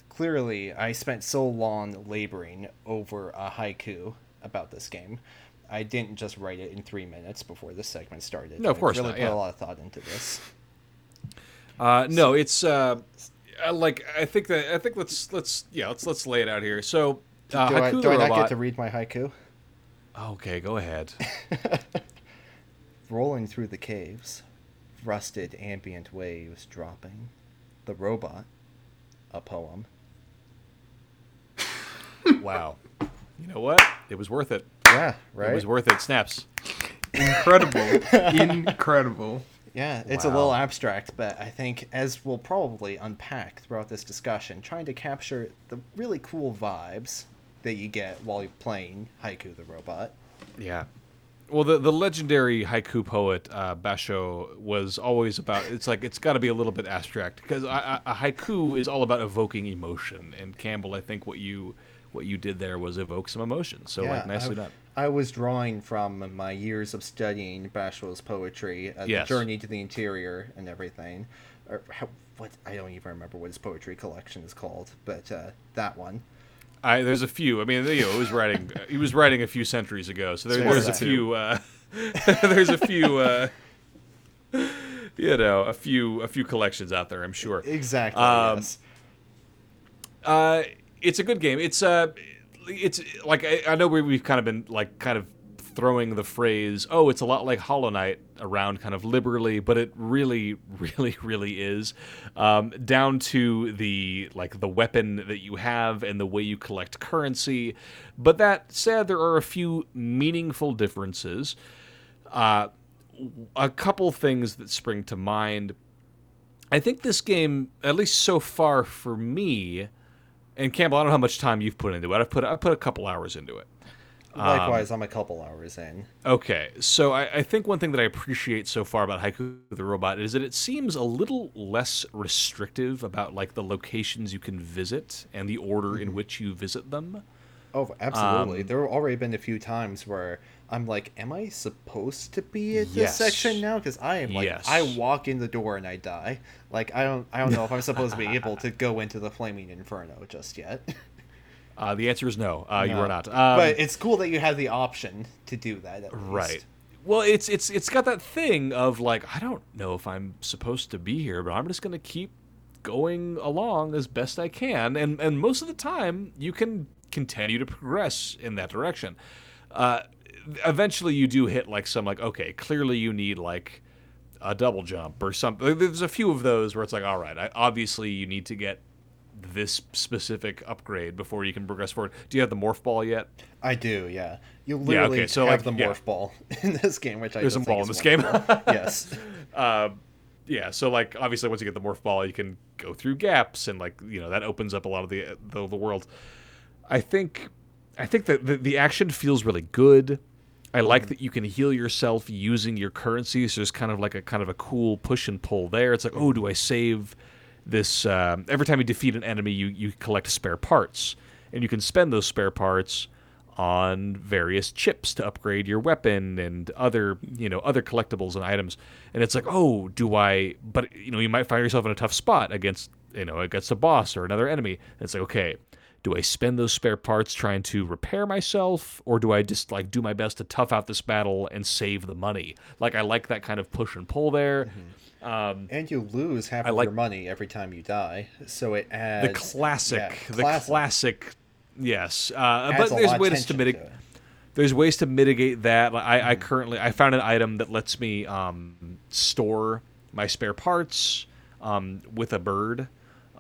clearly, I spent so long laboring over a haiku about this game. I didn't just write it in three minutes before this segment started. No, of I course really not, put yeah. a lot of thought into this. Uh, no, it's uh, like I think that I think let's let's yeah let's let's lay it out here. So uh, do I, Haiku do I not get to read my haiku? Okay, go ahead. Rolling through the caves, rusted ambient waves dropping. The robot, a poem. wow. You know what? It was worth it. Yeah, right. It was worth it. Snaps. Incredible. Incredible. Yeah, it's a little abstract, but I think, as we'll probably unpack throughout this discussion, trying to capture the really cool vibes that you get while you're playing Haiku the Robot. Yeah. Well, the the legendary haiku poet uh, Basho was always about. It's like it's got to be a little bit abstract because a, a haiku is all about evoking emotion. And Campbell, I think what you what you did there was evoke some emotion. So like nicely I, done. I was drawing from my years of studying Basho's poetry, uh, Yes. the journey to the interior and everything. Or how, what I don't even remember what his poetry collection is called, but uh, that one. I there's a few. I mean, you know, he was writing he was writing a few centuries ago. So there, there's a few. Uh, there's a few. Uh, you know, a few a few collections out there. I'm sure. Exactly. Um, yes. Uh, it's a good game. It's uh, it's like I, I know we, we've kind of been like kind of throwing the phrase, "Oh, it's a lot like Hollow Knight" around kind of liberally, but it really, really, really is. Um, down to the like the weapon that you have and the way you collect currency. But that said, there are a few meaningful differences. Uh, a couple things that spring to mind. I think this game, at least so far for me, and Campbell, I don't know how much time you've put into it. I've put I've put a couple hours into it. Likewise, I'm a couple hours in. Okay, so I, I think one thing that I appreciate so far about Haiku the Robot is that it seems a little less restrictive about like the locations you can visit and the order in which you visit them. Oh, absolutely. Um, there have already been a few times where I'm like, am I supposed to be at this Yes. section now? Because I am like, Yes. I walk in the door and I die. Like, I don't, I don't know if I'm supposed to be able to go into the flaming inferno just yet. Uh, the answer is no, uh, you are not. Um, but it's cool that you have the option to do that. At least. Right. Well, it's it's it's got that thing of like I don't know if I'm supposed to be here, but I'm just going to keep going along as best I can, and and most of the time you can continue to progress in that direction. Uh, eventually, you do hit like some like okay, clearly you need like a double jump or something. There's a few of those where it's like all right, I, obviously you need to get this specific upgrade before you can progress forward. Do you have the morph ball yet? I do. Yeah. You literally okay, so, have like, the yeah. morph ball in this game, which I There's a ball in this game. yes. uh, yeah, so like obviously once you get the morph ball, you can go through gaps and like you know that opens up a lot of the the, the world. I think I think that the, the action feels really good. I like that you can heal yourself using your currency. So there's kind of like a kind of a cool push and pull there. It's like, oh, do I save this? Um, every time you defeat an enemy, you you collect spare parts, and you can spend those spare parts on various chips to upgrade your weapon and other you know other collectibles and items and it's like oh do i but you know you might find yourself in a tough spot against you know against a boss or another enemy and it's like okay do I spend those spare parts trying to repair myself, or do I just like do my best to tough out this battle and save the money? Like I like that kind of push and pull there. Um, And you lose half I of like- your money every time you die, so it adds the classic, yeah, the classic. Yes, uh, but there's ways to mitigate. it. there's ways to mitigate that. Like, Mm-hmm. I, I currently I found an item that lets me um, store my spare parts um, with a bird,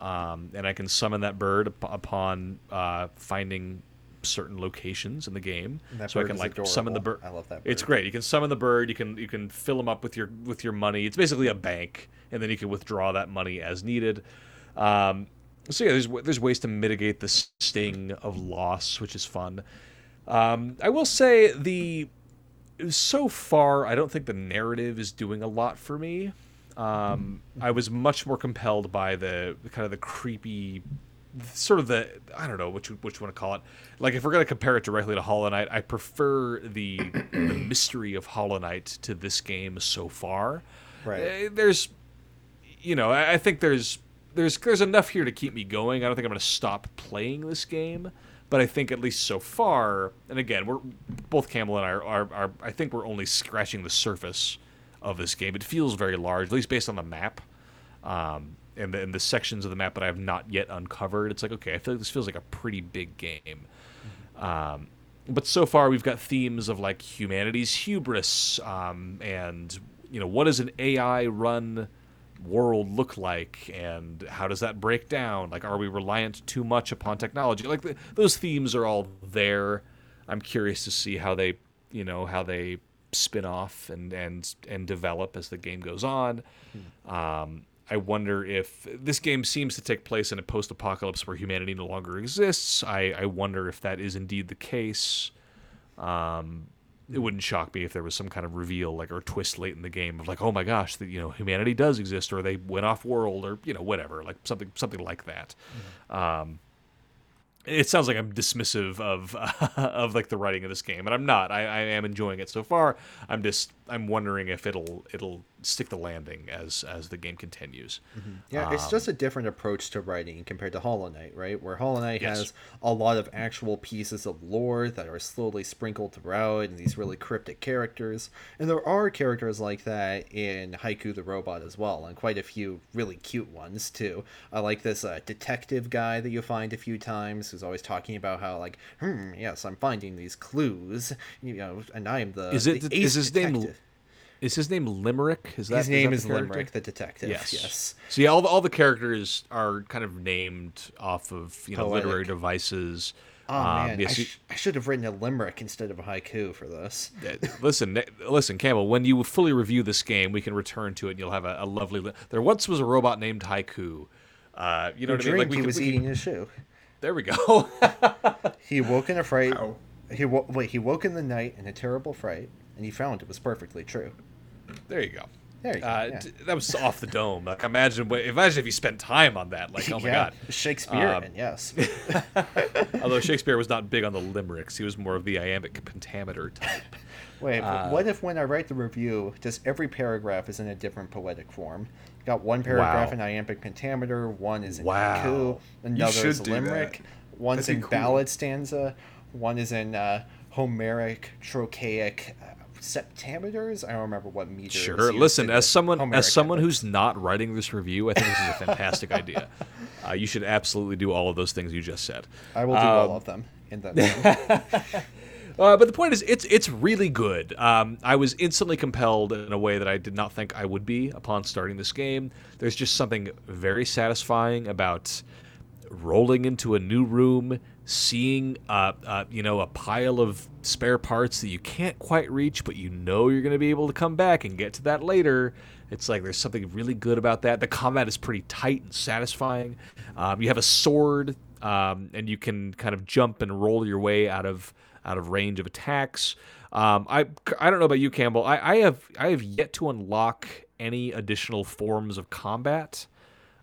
um, and I can summon that bird upon uh, finding certain locations in the game. So I can like summon the bird. I love that It's great. You can summon the bird. You can you can fill them up with your with your money. It's basically a bank, and then you can withdraw that money as needed. Um, so yeah, there's there's ways to mitigate the sting of loss, which is fun. Um, I will say the so far, I don't think the narrative is doing a lot for me. Um, I was much more compelled by the kind of the creepy, sort of the I don't know what you what you want to call it. Like if we're gonna compare it directly to Hollow Knight, I prefer the the mystery of Hollow Knight to this game so far. Right. Uh, There's, you know, I, I think there's there's there's enough here to keep me going. I don't think I'm gonna stop playing this game. But I think at least so far, and again, we're both Campbell and I are, are, are I think we're only scratching the surface of this game. It feels very large, at least based on the map, um, and the, and the sections of the map that I have not yet uncovered. It's like okay, I feel like this feels like a pretty big game. Um, but so far, we've got themes of like humanity's hubris, um, and you know what does an AI run world look like, and how does that break down? Like, are we reliant too much upon technology? Like the, those themes are all there. I'm curious to see how they, you know, how they spin off and and and develop as the game goes on. Um, I wonder if this game seems to take place in a post-apocalypse where humanity no longer exists. I, I wonder if that is indeed the case. Um, it wouldn't shock me if there was some kind of reveal, like or twist late in the game of like, oh my gosh, that you know humanity does exist, or they went off world, or you know whatever, like something something like that. Um, it sounds like I'm dismissive of of like the writing of this game, and I'm not. I, I am enjoying it so far. I'm just I'm wondering if it'll it'll stick the landing as as the game continues. Yeah, Um, it's just a different approach to writing compared to Hollow Knight, right? Where Hollow Knight Yes. has a lot of actual pieces of lore that are slowly sprinkled throughout and these really cryptic characters. And there are characters like that in Haiku the Robot as well, and quite a few really cute ones too. I like this uh, detective guy that you find a few times who's always talking about how like, hmm, yes, I'm finding these clues, you know, and I am the Is it- the is ace his name detective. Is his name Limerick? Is that His name that is the? Limerick, the detective. Yes. yes. So yeah, all the, all the characters are kind of named off of you know Poetic. literary devices. Oh Um, man, yes, I, sh- I should have written a limerick instead of a haiku for this. Listen, listen, Campbell. When you fully review this game, we can return to it, and you'll have a, a lovely. Li- there once was a robot named Haiku. Uh, you know Who what I mean? Like we he could- was we could- eating his shoe. There we go. He woke in a fright. Ow. He wo- wait. He woke in the night in a terrible fright, and he found it was perfectly true. There you go. There you go, Uh, yeah. d- that was off the dome. Like imagine, imagine if you spent time on that. Like, oh my yeah, god. Shakespeare. Um, yes. Although Shakespeare was not big on the limericks, he was more of the iambic pentameter type. Wait. uh, what if when I write the review, just every paragraph is in a different poetic form? Got one paragraph Wow. in iambic pentameter, one is in Wow. haiku, another should is limerick, that. one's That'd in cool. ballad stanza, one is in uh, Homeric, trochaic. Septameters. I don't remember what meter. Sure. Listen, as someone Homeric as someone who's not writing this review, I think this is a fantastic idea. Uh, you should absolutely do all of those things you just said. I will do Um, all of them in that. Uh, but the point is, it's it's really good. Um, I was instantly compelled in a way that I did not think I would be upon starting this game. There's just something very satisfying about rolling into a new room, seeing uh, uh, you know a pile of spare parts that you can't quite reach, but you know you're going to be able to come back and get to that later. It's like there's something really good about that. The combat is pretty tight and satisfying. Um, you have a sword, um, and you can kind of jump and roll your way out of out of range of attacks. Um, I I don't know about you, Campbell. I, I have I have yet to unlock any additional forms of combat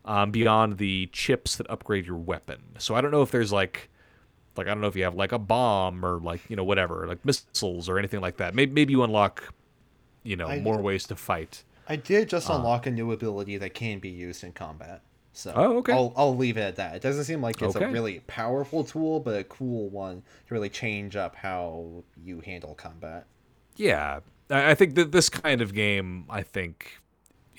um, beyond the chips that upgrade your weapon. So I don't know if there's like like I don't know if you have like a bomb or like you know whatever like missiles or anything like that. Maybe maybe you unlock you know I- more ways to fight. I did just uh. unlock a new ability that can be used in combat. So Oh, okay. I'll I'll leave it at that. It doesn't seem like it's Okay. a really powerful tool, but a cool one to really change up how you handle combat. Yeah, I I think that this kind of game, I think,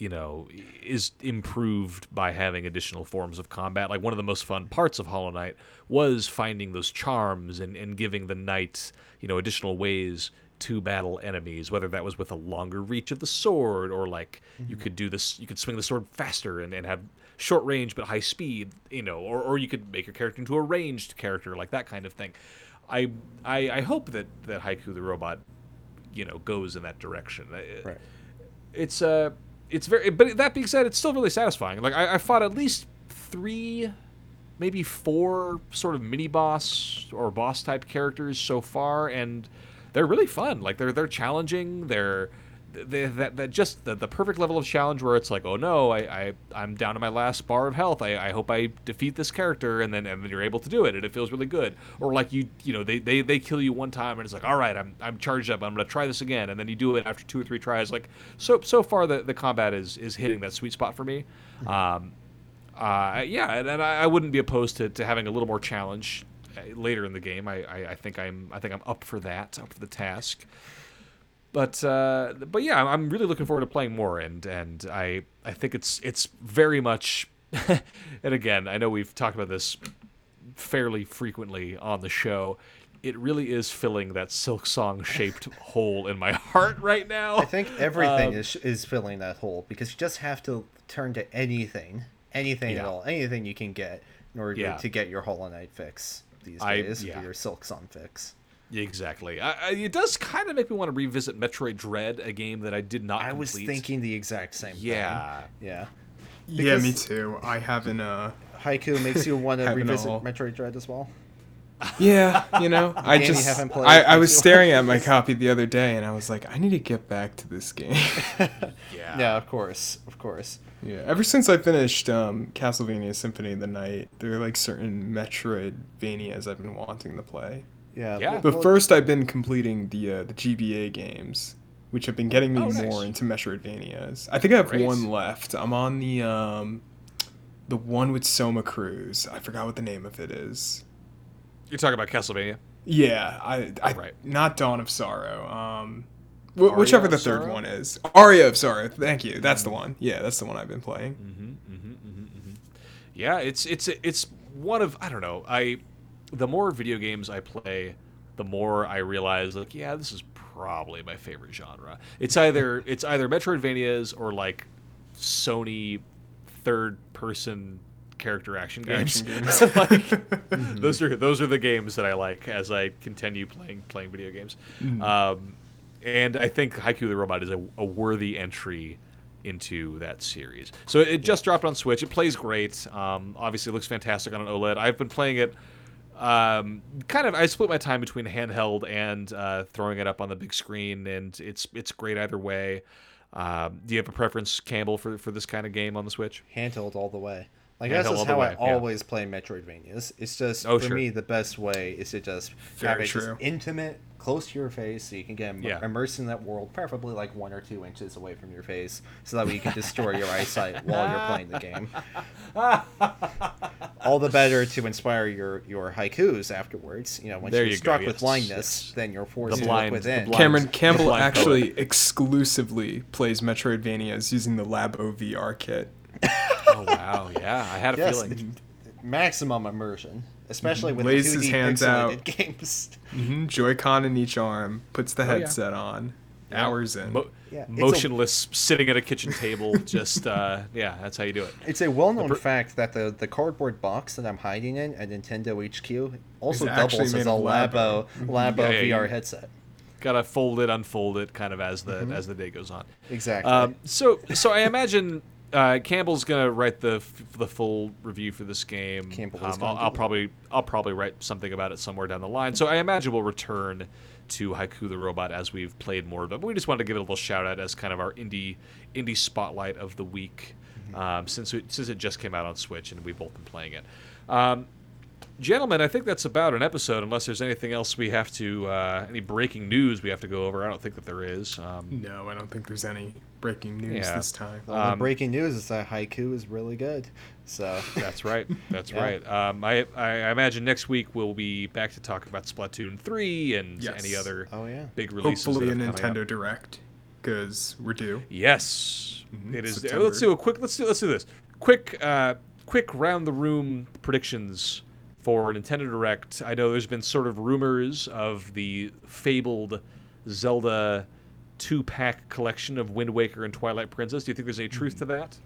you know, is improved by having additional forms of combat. Like one of the most fun parts of Hollow Knight was finding those charms and, and giving the knight, you know, additional ways to battle enemies, whether that was with a longer reach of the sword or like you could do this, you could swing the sword faster and, and have short range but high speed, you know, or, or you could make your character into a ranged character, like that kind of thing. I, I, I hope that, that Haiku the robot you know goes in that direction. Right. It's uh it's very but that being said, it's still really satisfying. Like I, I fought at least three, maybe four sort of mini boss or boss type characters so far, and they're really fun. Like they're they're challenging. They're that that just the, the perfect level of challenge where it's like, oh no, I, I I'm down to my last bar of health. I, I hope I defeat this character, and then and then you're able to do it, and it feels really good. Or like you you know they, they, they kill you one time, and it's like, all right, I'm I'm charged up. I'm gonna try this again, and then you do it after two or three tries. Like so so far the, the combat is is hitting that sweet spot for me. Um, uh, yeah, and, and I, I wouldn't be opposed to, to having a little more challenge uh, later in the game. I, I, I think I'm I think I'm up for that, up for the task. But uh, but yeah, I'm- really looking forward to playing more, and and I I think it's it's very much, and again, I know we've talked about this fairly frequently on the show. It really is filling that Silksong shaped hole in my heart right now. I think everything Um, is is filling that hole because you just have to turn to anything, anything at all, anything you can get in order Yeah. to get your Hollow Knight fix these I- days, yeah. or your Silksong fix. Exactly. I, I, it does kind of make me want to revisit Metroid Dread, a game that I did not. I was thinking the exact same Yeah. thing. Yeah. yeah, me too. I haven't. Uh, Haiku makes you want to revisit all- Metroid Dread as well. yeah, you know, I game you just haven't played I, I was you- staring at my copy the other day, and I was like, I need to get back to this game. Yeah. Yeah, of course, of course. Yeah, ever since I finished um, Castlevania Symphony of the Night, there are like certain Metroidvanias I've been wanting to play. Yeah. Yeah. But first, I've been completing the uh, the GBA games, which have been getting me Oh, nice. more into Metroidvanias. I think I have Great. one left. I'm on the um, the one with Soma Cruz. I forgot what the name of it is. You're talking about Castlevania. Yeah, I, I Right. not Dawn of Sorrow. Um, wh- whichever the third Sorrow? one is. Aria of Sorrow. Thank you. That's the one. Yeah, that's the one I've been playing. Mm-hmm, mm-hmm, Yeah, it's it's it's one of I don't know. I the more video games I play, the more I realize like yeah, this is probably my favorite genre. It's either it's either Metroidvanias or like Sony third person character action games. Action games. like those are those are the games that I like as I continue playing playing video games. Um, and I think Haiku the Robot is a, a worthy entry into that series. So it just dropped on Switch. It plays great. Um, obviously, it looks fantastic on an OLED. I've been playing it. Um, kind of, I split my time between handheld and uh, throwing it up on the big screen, and it's it's great either way. Um, do you have a preference, Campbell, for for this kind of game on the Switch? handheld all the way. Like Handheld that's all just how way, I yeah. always play Metroidvanias. It's just Oh, for sure. me the best way is to just Very have it true. just intimate, close to your face, so you can get im- Yeah. immersed in that world, preferably like one or two inches away from your face, so that way you can destroy your eyesight while you're playing the game. all the better to inspire your your haikus afterwards. You know, once There you're you go, struck with yes, blindness, yes. then you're forced The to blind- look within. Cameron Campbell actually exclusively plays Metroidvanias using the Labo VR kit. Oh wow, yeah, I had a Yes, feeling. maximum immersion, especially with Lays 2D his hands out. games. hmm Joy-Con in each arm, puts the Oh, yeah. headset on, hours in. Mo- Yeah, it's a- motionless, sitting at a kitchen table. Just uh, yeah, that's how you do it. It's a well-known per- fact that the, the cardboard box that I'm hiding in at Nintendo HQ also Is doubles as a of Labo Labo. Labo Yeah, yeah, VR you- headset. Gotta fold it, unfold it, kind of as the as the day goes on. Exactly. Um, so so I imagine uh, Campbell's gonna write the f- the full review for this game. Campbell Um, gonna I'll, I'll probably I'll probably write something about it somewhere down the line. So I imagine we'll return to Haiku the Robot as we've played more of it. But we just wanted to give it a little shout out as kind of our indie indie spotlight of the week, Mm-hmm. um, since it, since it just came out on Switch and we've both been playing it. Um, Gentlemen, I think that's about an episode. Unless there's anything else we have to, uh, any breaking news we have to go over. I don't think that there is. Um, no, I don't think there's any. Breaking news Yeah. this time. Well, the Um, breaking news is that haiku is really good. So That's right. That's Yeah. right. Um, I, I I imagine next week we'll be back to talk about Splatoon 3 and Yes. any other oh yeah. big releases. Hopefully a that are coming Nintendo up. Direct, because we're due. Yes, Mhm, it is. September. Let's do a quick. Let's do. Let's do this. Quick. Uh, quick round the room predictions for Nintendo Direct. I know there's been sort of rumors of the fabled Zelda two-pack collection of Wind Waker and Twilight Princess. Do you think there's any truth to that?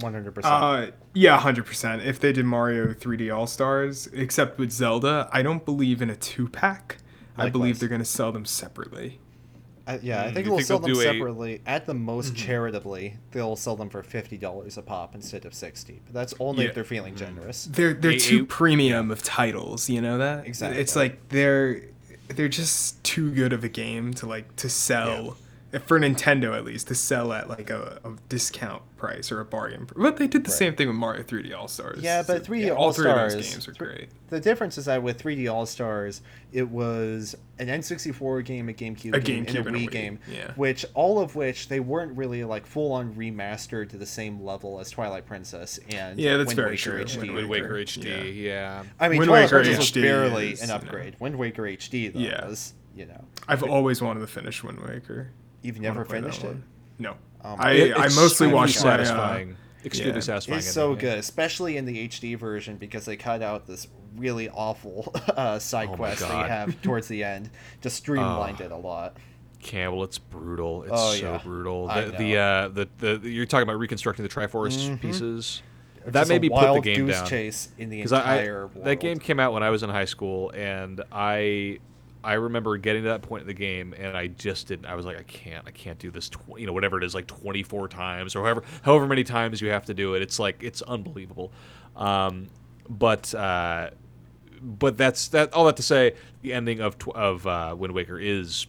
One hundred percent. Uh, yeah, hundred percent. If they did Mario 3D All Stars, except with Zelda, I don't believe in a two pack. I believe they're gonna sell them separately. Yeah, I Mm, think you we'll sell them do a- separately. At the most, Mm-hmm. charitably, they'll sell them for fifty dollars a pop instead of sixty. But that's only Yeah. if they're feeling generous. They're they're A- too a- premium of titles. You know that Exactly. It's like they're they're just too good of a game to like to sell. If for Nintendo at least to sell at like a, a discount price or a bargain. pr- But they did the same thing with Mario 3D All Stars. Yeah, but 3D all All three of those Stars. games are great. The difference is that with 3D All Stars, it was an N64 game, a GameCube, A game, and a GameCube and a Wii Wii, game. yeah. Which all of which they weren't really like full on remastered to the same level as Twilight Princess and Yeah, that's Wind very Waker true. HD. Wind Wind Waker Waker, HD. Yeah. I mean, Wind Twilight Waker Princess was barely is, an you know. upgrade. Wind Waker HD though Yeah. was, you know, I've always wanted to finish Wind Waker. You've never finished it. No. Um, I, It- I mostly extremely watched my, uh, satisfying. extremely yeah. satisfying. It's so good, especially in the HD version because they cut out this really awful uh, side Oh quest that you have towards the end. Just streamlined Oh. it a lot. Campbell, it's brutal. It's Oh, so yeah. brutal. I The the, uh, the the you're talking about reconstructing the Triforce pieces. That Just a made me put the game goose down. chase in the because I, entire world. that game came out when I was in high school, and I I remember getting to that point in the game, and I just didn't. I was like, I can't, I can't do this. Tw- you know, whatever it is, like 24 times or however however many times you have to do it. It's like it's unbelievable. Um, but uh, but that's that. All that to say, the ending of tw- of uh, Wind Waker is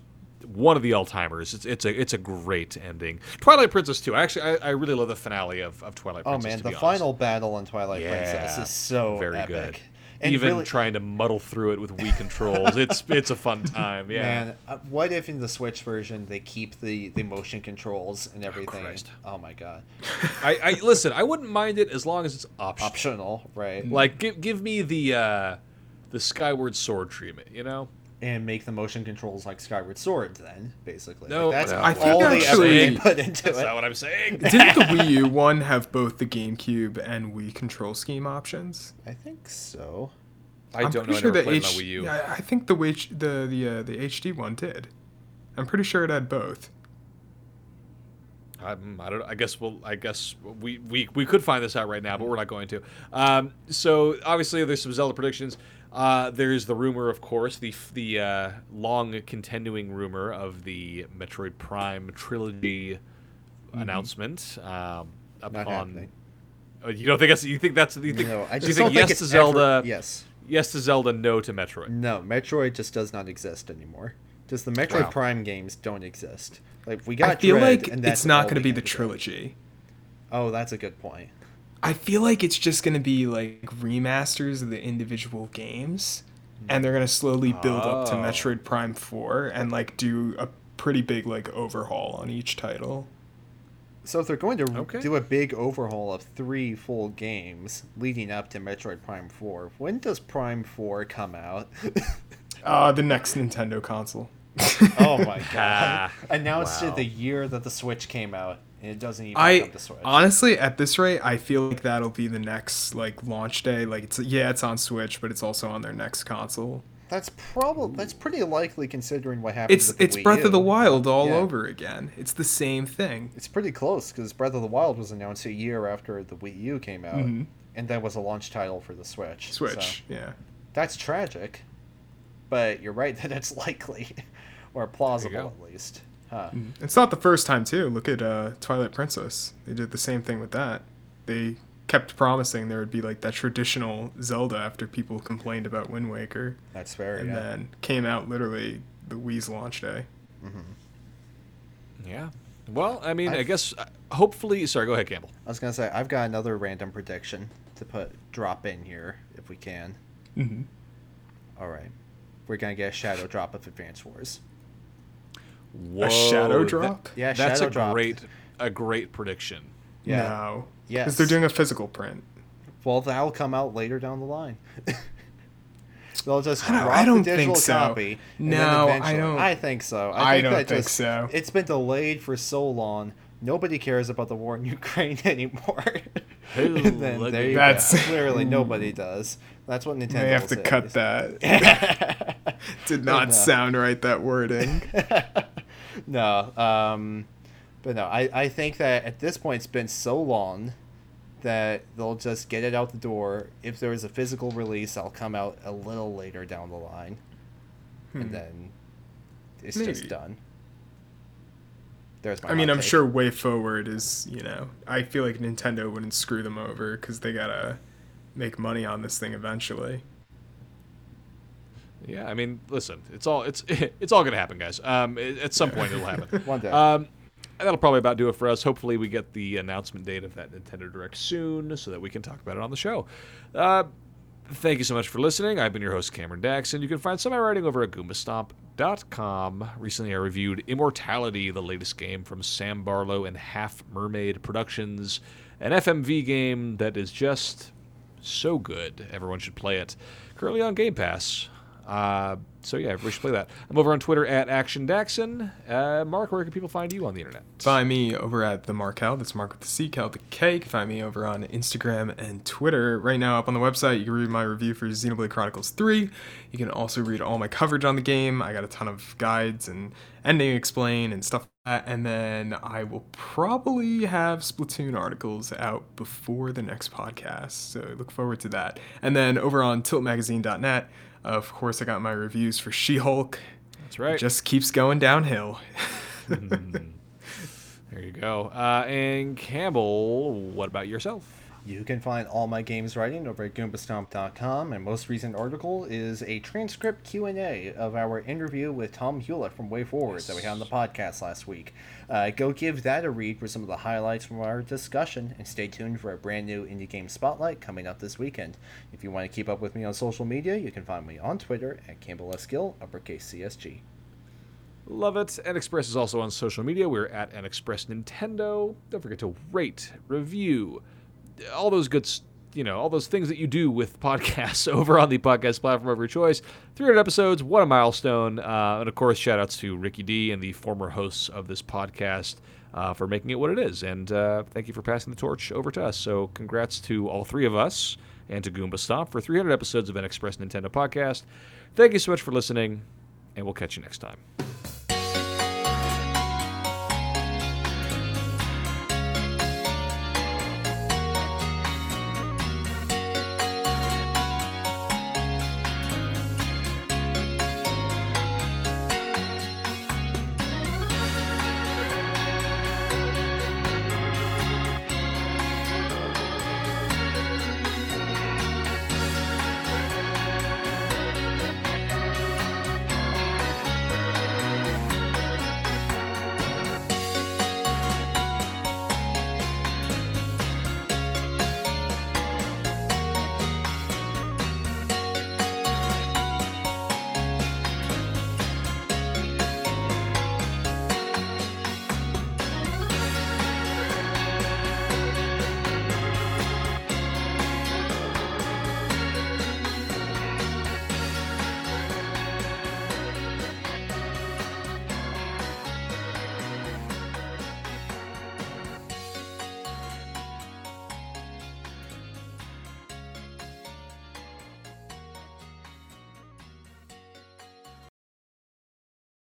one of the all timers. It's it's a it's a great ending. Twilight Princess too. Actually, I, I really love the finale of, of Twilight Princess, Oh man, the honest. final battle in Twilight Yeah, Princess is so very epic. good. And Even really, trying to muddle through it with Wii controls, it's it's a fun time. Yeah. man, uh, what if in the Switch version they keep the the motion controls and everything? Christ. Oh, my god, I, I listen. I wouldn't mind it as long as it's optional. optional, right? Like give give me the uh, the Skyward Sword treatment. You know. And make the motion controls like Skyward Sword. Then basically, No, like, that's no. I think all actually- they put into That's it. not what I'm saying. Didn't the Wii U one have both the GameCube and Wii control scheme options? I think so. I I'm don't know. I pretty sure never the played H- on Wii U. Yeah, I think the Wii, the the uh, the HD one did. I'm pretty sure it had both. Um, I don't. I guess we'll. I guess we, we we could find this out right now, but we're not going to. Um, so obviously, there's some Zelda predictions. Uh, there's the rumor, of course, the the uh, long continuing rumor of the Metroid Prime trilogy announcement um, upon. happening. Oh, you don't think that's you think that's you think No, I do just you think yes think to Zelda ever- yes. yes to Zelda no to Metroid No, Metroid just does not exist anymore. Just the Metroid Wow. Prime games don't exist. Like we got I feel Dread, like and that's it's not going to be the get to trilogy. Oh, that's a good point. I feel like it's just going to be like remasters of the individual games, and they're going to slowly build up to Oh. Metroid Prime Four and like do a pretty big like overhaul on each title. So if they're going to Okay. do a big overhaul of three full games leading up to Metroid Prime 4, when does Prime 4 come out? Uh, the next Nintendo console. oh my god. Ah, Announced wow. it the year that the Switch came out, and it doesn't even I come to Switch. honestly, at this rate, I feel like that'll be the next like launch day. Like it's yeah, it's on Switch, but it's also on their next console. that's probably that's pretty likely considering what happened It's with the it's Wii Breath U. of the Wild all Yeah. over again. It's the same thing. It's pretty close because Breath of the Wild was announced a year after the Wii U came out, Mhm. and that was a launch title for the Switch. so Switch, yeah. that's tragic, but you're right that it's likely, or plausible at least. Huh. It's not the first time too. Look at uh, Twilight Princess. They did the same thing with that. They kept promising there would be like that traditional Zelda after people complained about Wind Waker, That's fair. and yeah. then came out literally the Wii's launch day. yeah. Well, I mean, I I've- guess uh, hopefully. Sorry, go ahead, Campbell. I was gonna say I've got another random prediction to put drop in here if we can. Mm-hmm. All right, we're gonna get a shadow drop of Advance Wars. Whoa, shadow that- drop? Yeah, that's shadow a drop. great. a great prediction. Yeah. No. Yes. Because they're doing a physical print. Well, that'll come out later down the line. They'll just I don't- drop I don't the digital think so. copy. No, I don't- I think so. I think don't that think just- so. It's been delayed for so long. Nobody cares about the war in Ukraine anymore. Who And then look there at you That's- go. Clearly, nobody does. That's what Nintendo. They have to says. cut that. Did not No. sound right, that wording. no, um, but no, I, I think that at this point it's been so long that they'll just get it out the door. If there is a physical release, I'll come out a little later down the line, and then it's just done. There's my. I mean, I'm take. sure WayForward is, you know, I feel like Nintendo wouldn't screw them over because they gotta make money on this thing eventually. Yeah, I mean, listen, it's all it's it's all gonna happen, guys. Um, at some point it'll happen. One day. Um, and that'll probably about do it for us. Hopefully, we get the announcement date of that Nintendo Direct soon, so that we can talk about it on the show. Uh, thank you so much for listening. I've been your host, Cameron Dax, and you can find some of my writing over at goombastomp.com. Recently, I reviewed Immortality, the latest game from Sam Barlow and Half Mermaid Productions, an FMV game that is just so good. Everyone should play it. Currently on Game Pass. Uh, so yeah, everybody should play that. I'm over on Twitter at Action Daxon. Uh, Marc, where can people find you on the internet? Find me over at the Markel. That's Marc with the C, Cal the K. Find me over on Instagram and Twitter. Right now, up on the website, you can read my review for Xenoblade Chronicles 3. You can also read all my coverage on the game. I got a ton of guides and ending explain and stuff like. And then I will probably have Splatoon articles out before the next podcast. So look forward to that. And then over on tiltmagazine.net, of course, I got my reviews for She Hulk. That's right. Just keeps going downhill. There you go. Uh, and Campbell, what about yourself? You can find all my games writing over at goombastomp.com, and most recent article is a transcript Q&A of our interview with Tom Hewlett from WayForward that we had on the podcast last week. Uh, go give that a read for some of the highlights from our discussion, and stay tuned for a brand new Indie Game Spotlight coming up this weekend. If you want to keep up with me on social media, you can find me on Twitter at Campbell S. Gill, uppercase CSG. Love it. NXpress is also on social media. We're at NXpress Nintendo. Don't forget to rate, review, all those good, you know, all those things that you do with podcasts over on the podcast platform of your choice. 300 episodes, what a milestone. Uh, and of course, shout outs to Ricky D and the former hosts of this podcast uh, for making it what it is. And uh, thank you for passing the torch over to us. So congrats to all three of us and to Goomba Stomp for 300 episodes of NXpress Nintendo podcast. Thank you so much for listening, and we'll catch you next time.